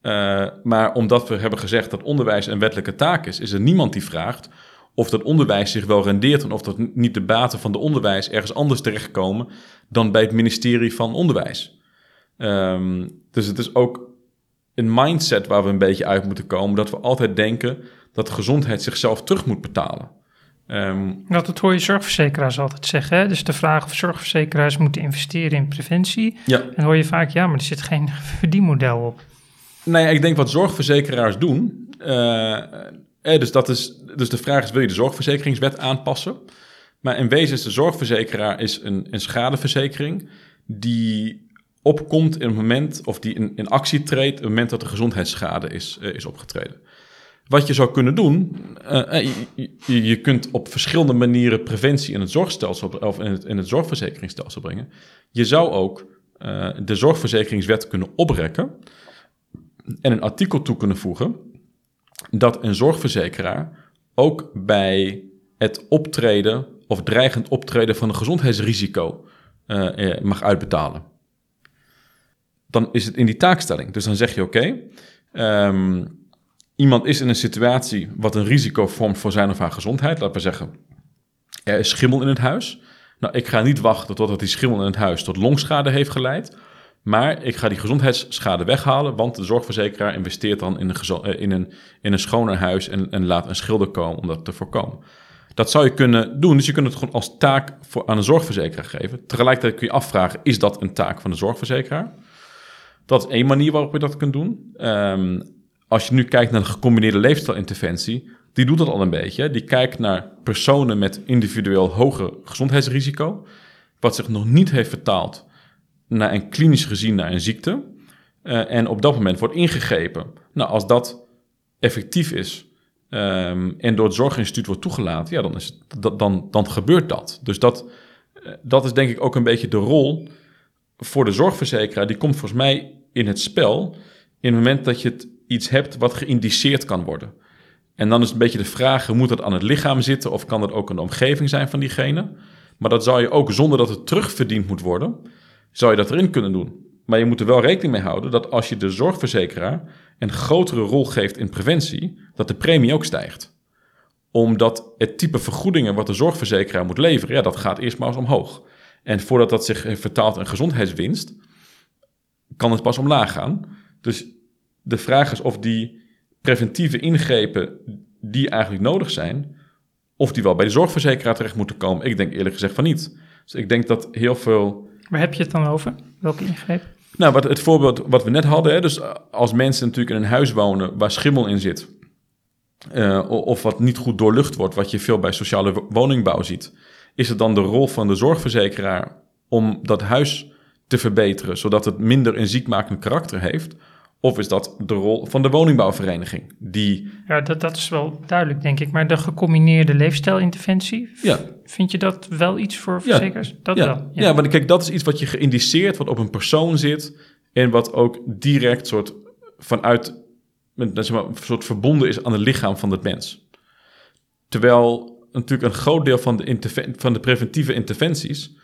Uh, maar omdat we hebben gezegd dat onderwijs een wettelijke taak is, is er niemand die vraagt of dat onderwijs zich wel rendeert en of dat niet de baten van de onderwijs ergens anders terechtkomen dan bij het ministerie van Onderwijs. Um, dus het is ook een mindset waar we een beetje uit moeten komen, dat we altijd denken dat gezondheid zichzelf terug moet betalen. Um, dat hoor je zorgverzekeraars altijd zeggen. Hè? Dus de vraag of zorgverzekeraars moeten investeren in preventie. Ja. En hoor je vaak, ja, maar er zit geen verdienmodel op. Nee, ik denk wat zorgverzekeraars doen. Uh, dus, dat is, dus de vraag is, wil je de zorgverzekeringswet aanpassen? Maar in wezen is de zorgverzekeraar is een, een schadeverzekering die opkomt in het moment, of die in, in actie treedt, op het moment dat er gezondheidsschade is, uh, is opgetreden. Wat je zou kunnen doen, uh, je, je, kunt op verschillende manieren preventie in het zorgstelsel of in het, in het zorgverzekeringsstelsel brengen. Je zou ook uh, de zorgverzekeringswet kunnen oprekken en een artikel toe kunnen voegen dat een zorgverzekeraar ook bij het optreden of dreigend optreden van een gezondheidsrisico mag uitbetalen. Dan is het in die taakstelling. Dus dan zeg je oké. Okay, um, iemand is in een situatie wat een risico vormt voor zijn of haar gezondheid. Laten we zeggen, er is schimmel in het huis. Nou, ik ga niet wachten totdat die schimmel in het huis tot longschade heeft geleid. Maar ik ga die gezondheidsschade weghalen, want de zorgverzekeraar investeert dan in een, eh, in een, in een schoner huis en, en laat een schilder komen om dat te voorkomen. Dat zou je kunnen doen, dus je kunt het gewoon als taak voor, aan een zorgverzekeraar geven. Tegelijkertijd kun je afvragen, is dat een taak van de zorgverzekeraar? Dat is één manier waarop je dat kunt doen. Um, als je nu kijkt naar de gecombineerde leefstijlinterventie, die doet dat al een beetje. Die kijkt naar personen met individueel hoger gezondheidsrisico, wat zich nog niet heeft vertaald naar een klinisch gezien naar een ziekte. Uh, en op dat moment wordt ingegrepen. Nou, als dat effectief is um, en door het Zorginstituut wordt toegelaten, ja, dan, is het, dat, dan, dan gebeurt dat. Dus dat, uh, dat is denk ik ook een beetje de rol voor de zorgverzekeraar. Die komt volgens mij in het spel in het moment dat je het iets hebt wat geïndiceerd kan worden. En dan is een beetje de vraag, moet dat aan het lichaam zitten of kan dat ook een omgeving zijn van diegene? Maar dat zou je ook zonder dat het terugverdiend moet worden, zou je dat erin kunnen doen. Maar je moet er wel rekening mee houden dat als je de zorgverzekeraar een grotere rol geeft in preventie, dat de premie ook stijgt. Omdat het type vergoedingen wat de zorgverzekeraar moet leveren, ja, dat gaat eerst maar eens omhoog. En voordat dat zich vertaalt in gezondheidswinst, kan het pas omlaag gaan. Dus de vraag is of die preventieve ingrepen die eigenlijk nodig zijn, of die wel bij de zorgverzekeraar terecht moeten komen. Ik denk eerlijk gezegd van niet. Dus ik denk dat heel veel. Waar heb je het dan over? Welke ingreep? Nou, wat, het voorbeeld wat we net hadden, hè, dus als mensen natuurlijk in een huis wonen waar schimmel in zit, uh, of wat niet goed doorlucht wordt, wat je veel bij sociale woningbouw ziet, is het dan de rol van de zorgverzekeraar om dat huis te verbeteren, zodat het minder een ziekmakend karakter heeft? Of is dat de rol van de woningbouwvereniging? Die... Ja, dat, dat is wel duidelijk, denk ik. Maar de gecombineerde leefstijlinterventie, ja. vind je dat wel iets voor verzekeraars? Ja. Dat ja. wel. Ja. maar kijk, dat is iets wat je geïndiceerd, wat op een persoon zit en wat ook direct soort vanuit, zeg maar, een soort verbonden is aan het lichaam van het mens. Terwijl natuurlijk een groot deel van de, van de preventieve interventies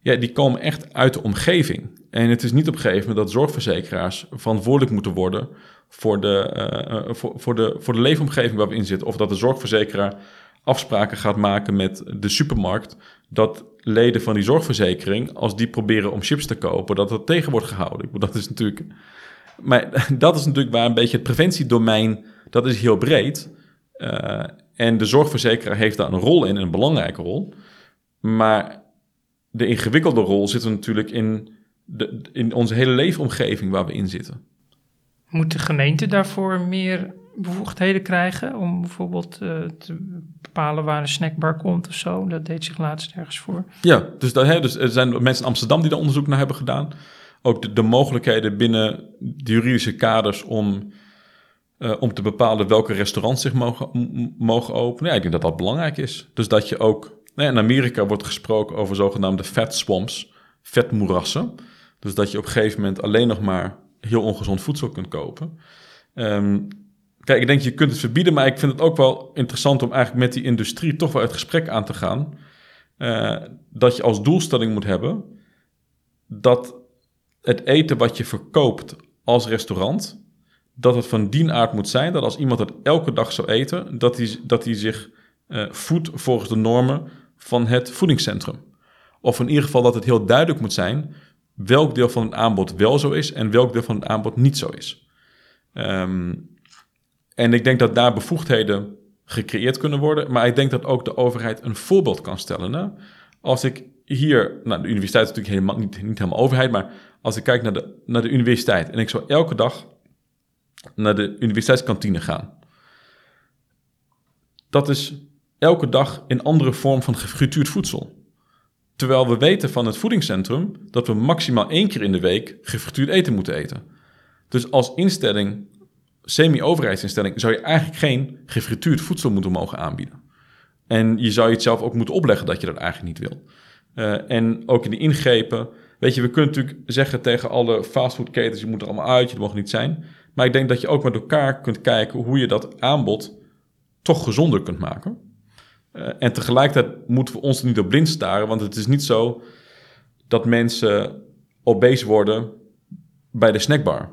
ja, die komen echt uit de omgeving. En het is niet op een gegeven moment dat zorgverzekeraars verantwoordelijk moeten worden voor de, uh, voor, voor, de, voor de leefomgeving waar we in zitten. Of dat de zorgverzekeraar afspraken gaat maken met de supermarkt. Dat leden van die zorgverzekering, als die proberen om chips te kopen, dat dat tegen wordt gehouden. Dat is natuurlijk. Maar dat is natuurlijk waar een beetje het preventiedomein, dat is heel breed. Uh, en de zorgverzekeraar heeft daar een rol in, een belangrijke rol. Maar de ingewikkelde rol zit er natuurlijk in, de, in onze hele leefomgeving waar we in zitten. Moet de gemeente daarvoor meer bevoegdheden krijgen om bijvoorbeeld uh, te bepalen waar een snackbar komt of zo? Dat deed zich laatst ergens voor. Ja, dus, dat, hè, dus er zijn mensen in Amsterdam die daar onderzoek naar hebben gedaan. Ook de, de mogelijkheden binnen de juridische kaders om, uh, om te bepalen welke restaurants zich mogen, mogen openen. Ja, ik denk dat dat belangrijk is. Dus dat je ook nou in Amerika wordt gesproken over zogenaamde fat swamps, vetmoerassen. Dus dat je op een gegeven moment alleen nog maar heel ongezond voedsel kunt kopen. Um, kijk, ik denk je kunt het verbieden, maar ik vind het ook wel interessant om eigenlijk met die industrie toch wel het gesprek aan te gaan. Uh, dat je als doelstelling moet hebben dat het eten wat je verkoopt als restaurant, dat het van die aard moet zijn dat als iemand het elke dag zou eten, dat hij, dat hij zich uh, voedt volgens de normen van het voedingscentrum. Of in ieder geval dat het heel duidelijk moet zijn welk deel van het aanbod wel zo is en welk deel van het aanbod niet zo is. Um, en ik denk dat daar bevoegdheden gecreëerd kunnen worden, maar ik denk dat ook de overheid een voorbeeld kan stellen. Hè? Als ik hier, nou de universiteit is natuurlijk helemaal, niet, niet helemaal overheid, maar als ik kijk naar de, naar de universiteit en ik zou elke dag naar de universiteitskantine gaan. Dat is elke dag in andere vorm van gefrituurd voedsel. Terwijl we weten van het voedingscentrum dat we maximaal één keer in de week gefrituurd eten moeten eten. Dus als instelling, semi-overheidsinstelling, zou je eigenlijk geen gefrituurd voedsel moeten mogen aanbieden. En je zou je het zelf ook moeten opleggen dat je dat eigenlijk niet wil. Uh, en ook in de ingrepen. Weet je, we kunnen natuurlijk zeggen tegen alle fastfoodketens: je moet er allemaal uit, je mag niet zijn. Maar ik denk dat je ook met elkaar kunt kijken hoe je dat aanbod toch gezonder kunt maken. Uh, en tegelijkertijd moeten we ons niet op blind staren, want het is niet zo dat mensen obese worden bij de snackbar.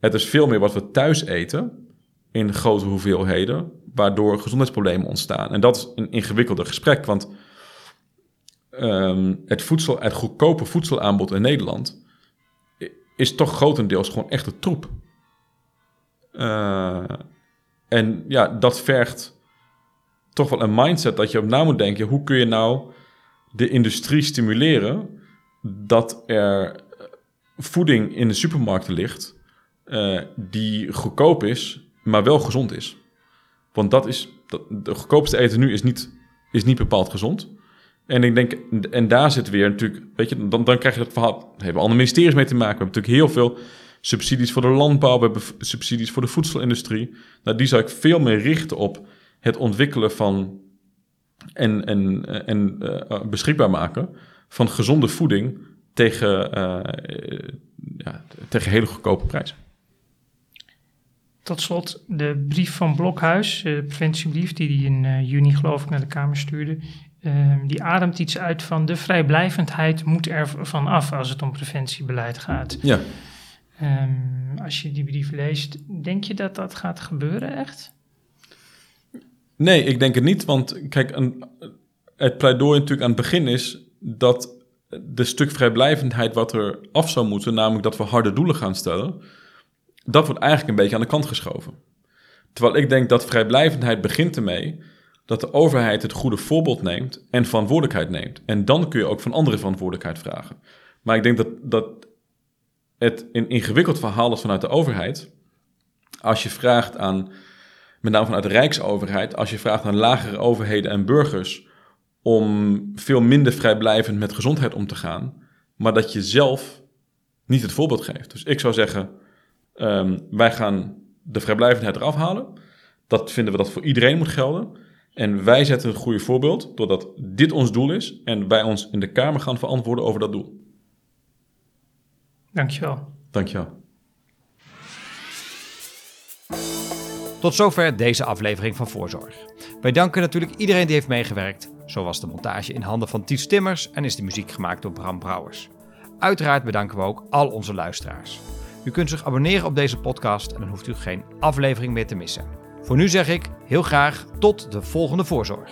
Het is veel meer wat we thuis eten in grote hoeveelheden, waardoor gezondheidsproblemen ontstaan. En dat is een ingewikkelder gesprek, want um, het, voedsel, het goedkope voedselaanbod in Nederland is toch grotendeels gewoon echte troep. Uh, en ja, dat vergt toch wel een mindset dat je op na moet denken. Hoe kun je nou de industrie stimuleren dat er voeding in de supermarkten ligt uh, die goedkoop is, maar wel gezond is. Want dat is, dat, de goedkoopste eten nu is niet, is niet bepaald gezond. En ik denk, en daar zit weer natuurlijk, weet je, dan, dan krijg je dat verhaal, hebben andere ministeries mee te maken. We hebben natuurlijk heel veel subsidies voor de landbouw, we hebben subsidies voor de voedselindustrie. Nou, die zou ik veel meer richten op het ontwikkelen van en, en, en uh, beschikbaar maken van gezonde voeding tegen, uh, ja, tegen hele goedkope prijzen. Tot slot de brief van Blokhuis, de preventiebrief die hij in juni geloof ik naar de Kamer stuurde. Ehm, die ademt iets uit van de vrijblijvendheid moet er van af als het om preventiebeleid gaat. Ja. Um, als je die brief leest, denk je dat dat gaat gebeuren echt? Nee, ik denk het niet. Want kijk, een, het pleidooi natuurlijk aan het begin is dat de stuk vrijblijvendheid wat er af zou moeten, namelijk dat we harde doelen gaan stellen, dat wordt eigenlijk een beetje aan de kant geschoven. Terwijl ik denk dat vrijblijvendheid begint ermee dat de overheid het goede voorbeeld neemt en verantwoordelijkheid neemt. En dan kun je ook van anderen verantwoordelijkheid vragen. Maar ik denk dat, dat het een ingewikkeld verhaal is vanuit de overheid. Als je vraagt aan, met name vanuit de Rijksoverheid, als je vraagt aan lagere overheden en burgers om veel minder vrijblijvend met gezondheid om te gaan, maar dat je zelf niet het voorbeeld geeft. Dus ik zou zeggen, um, wij gaan de vrijblijvendheid eraf halen. Dat vinden we dat voor iedereen moet gelden. En wij zetten het goede voorbeeld doordat dit ons doel is en wij ons in de Kamer gaan verantwoorden over dat doel. Dankjewel. Dankjewel. Tot zover deze aflevering van Voorzorg. Wij danken natuurlijk iedereen die heeft meegewerkt. Zo was de montage in handen van Ties Timmers en is de muziek gemaakt door Bram Brouwers. Uiteraard bedanken we ook al onze luisteraars. U kunt zich abonneren op deze podcast en dan hoeft u geen aflevering meer te missen. Voor nu zeg ik heel graag tot de volgende voorzorg.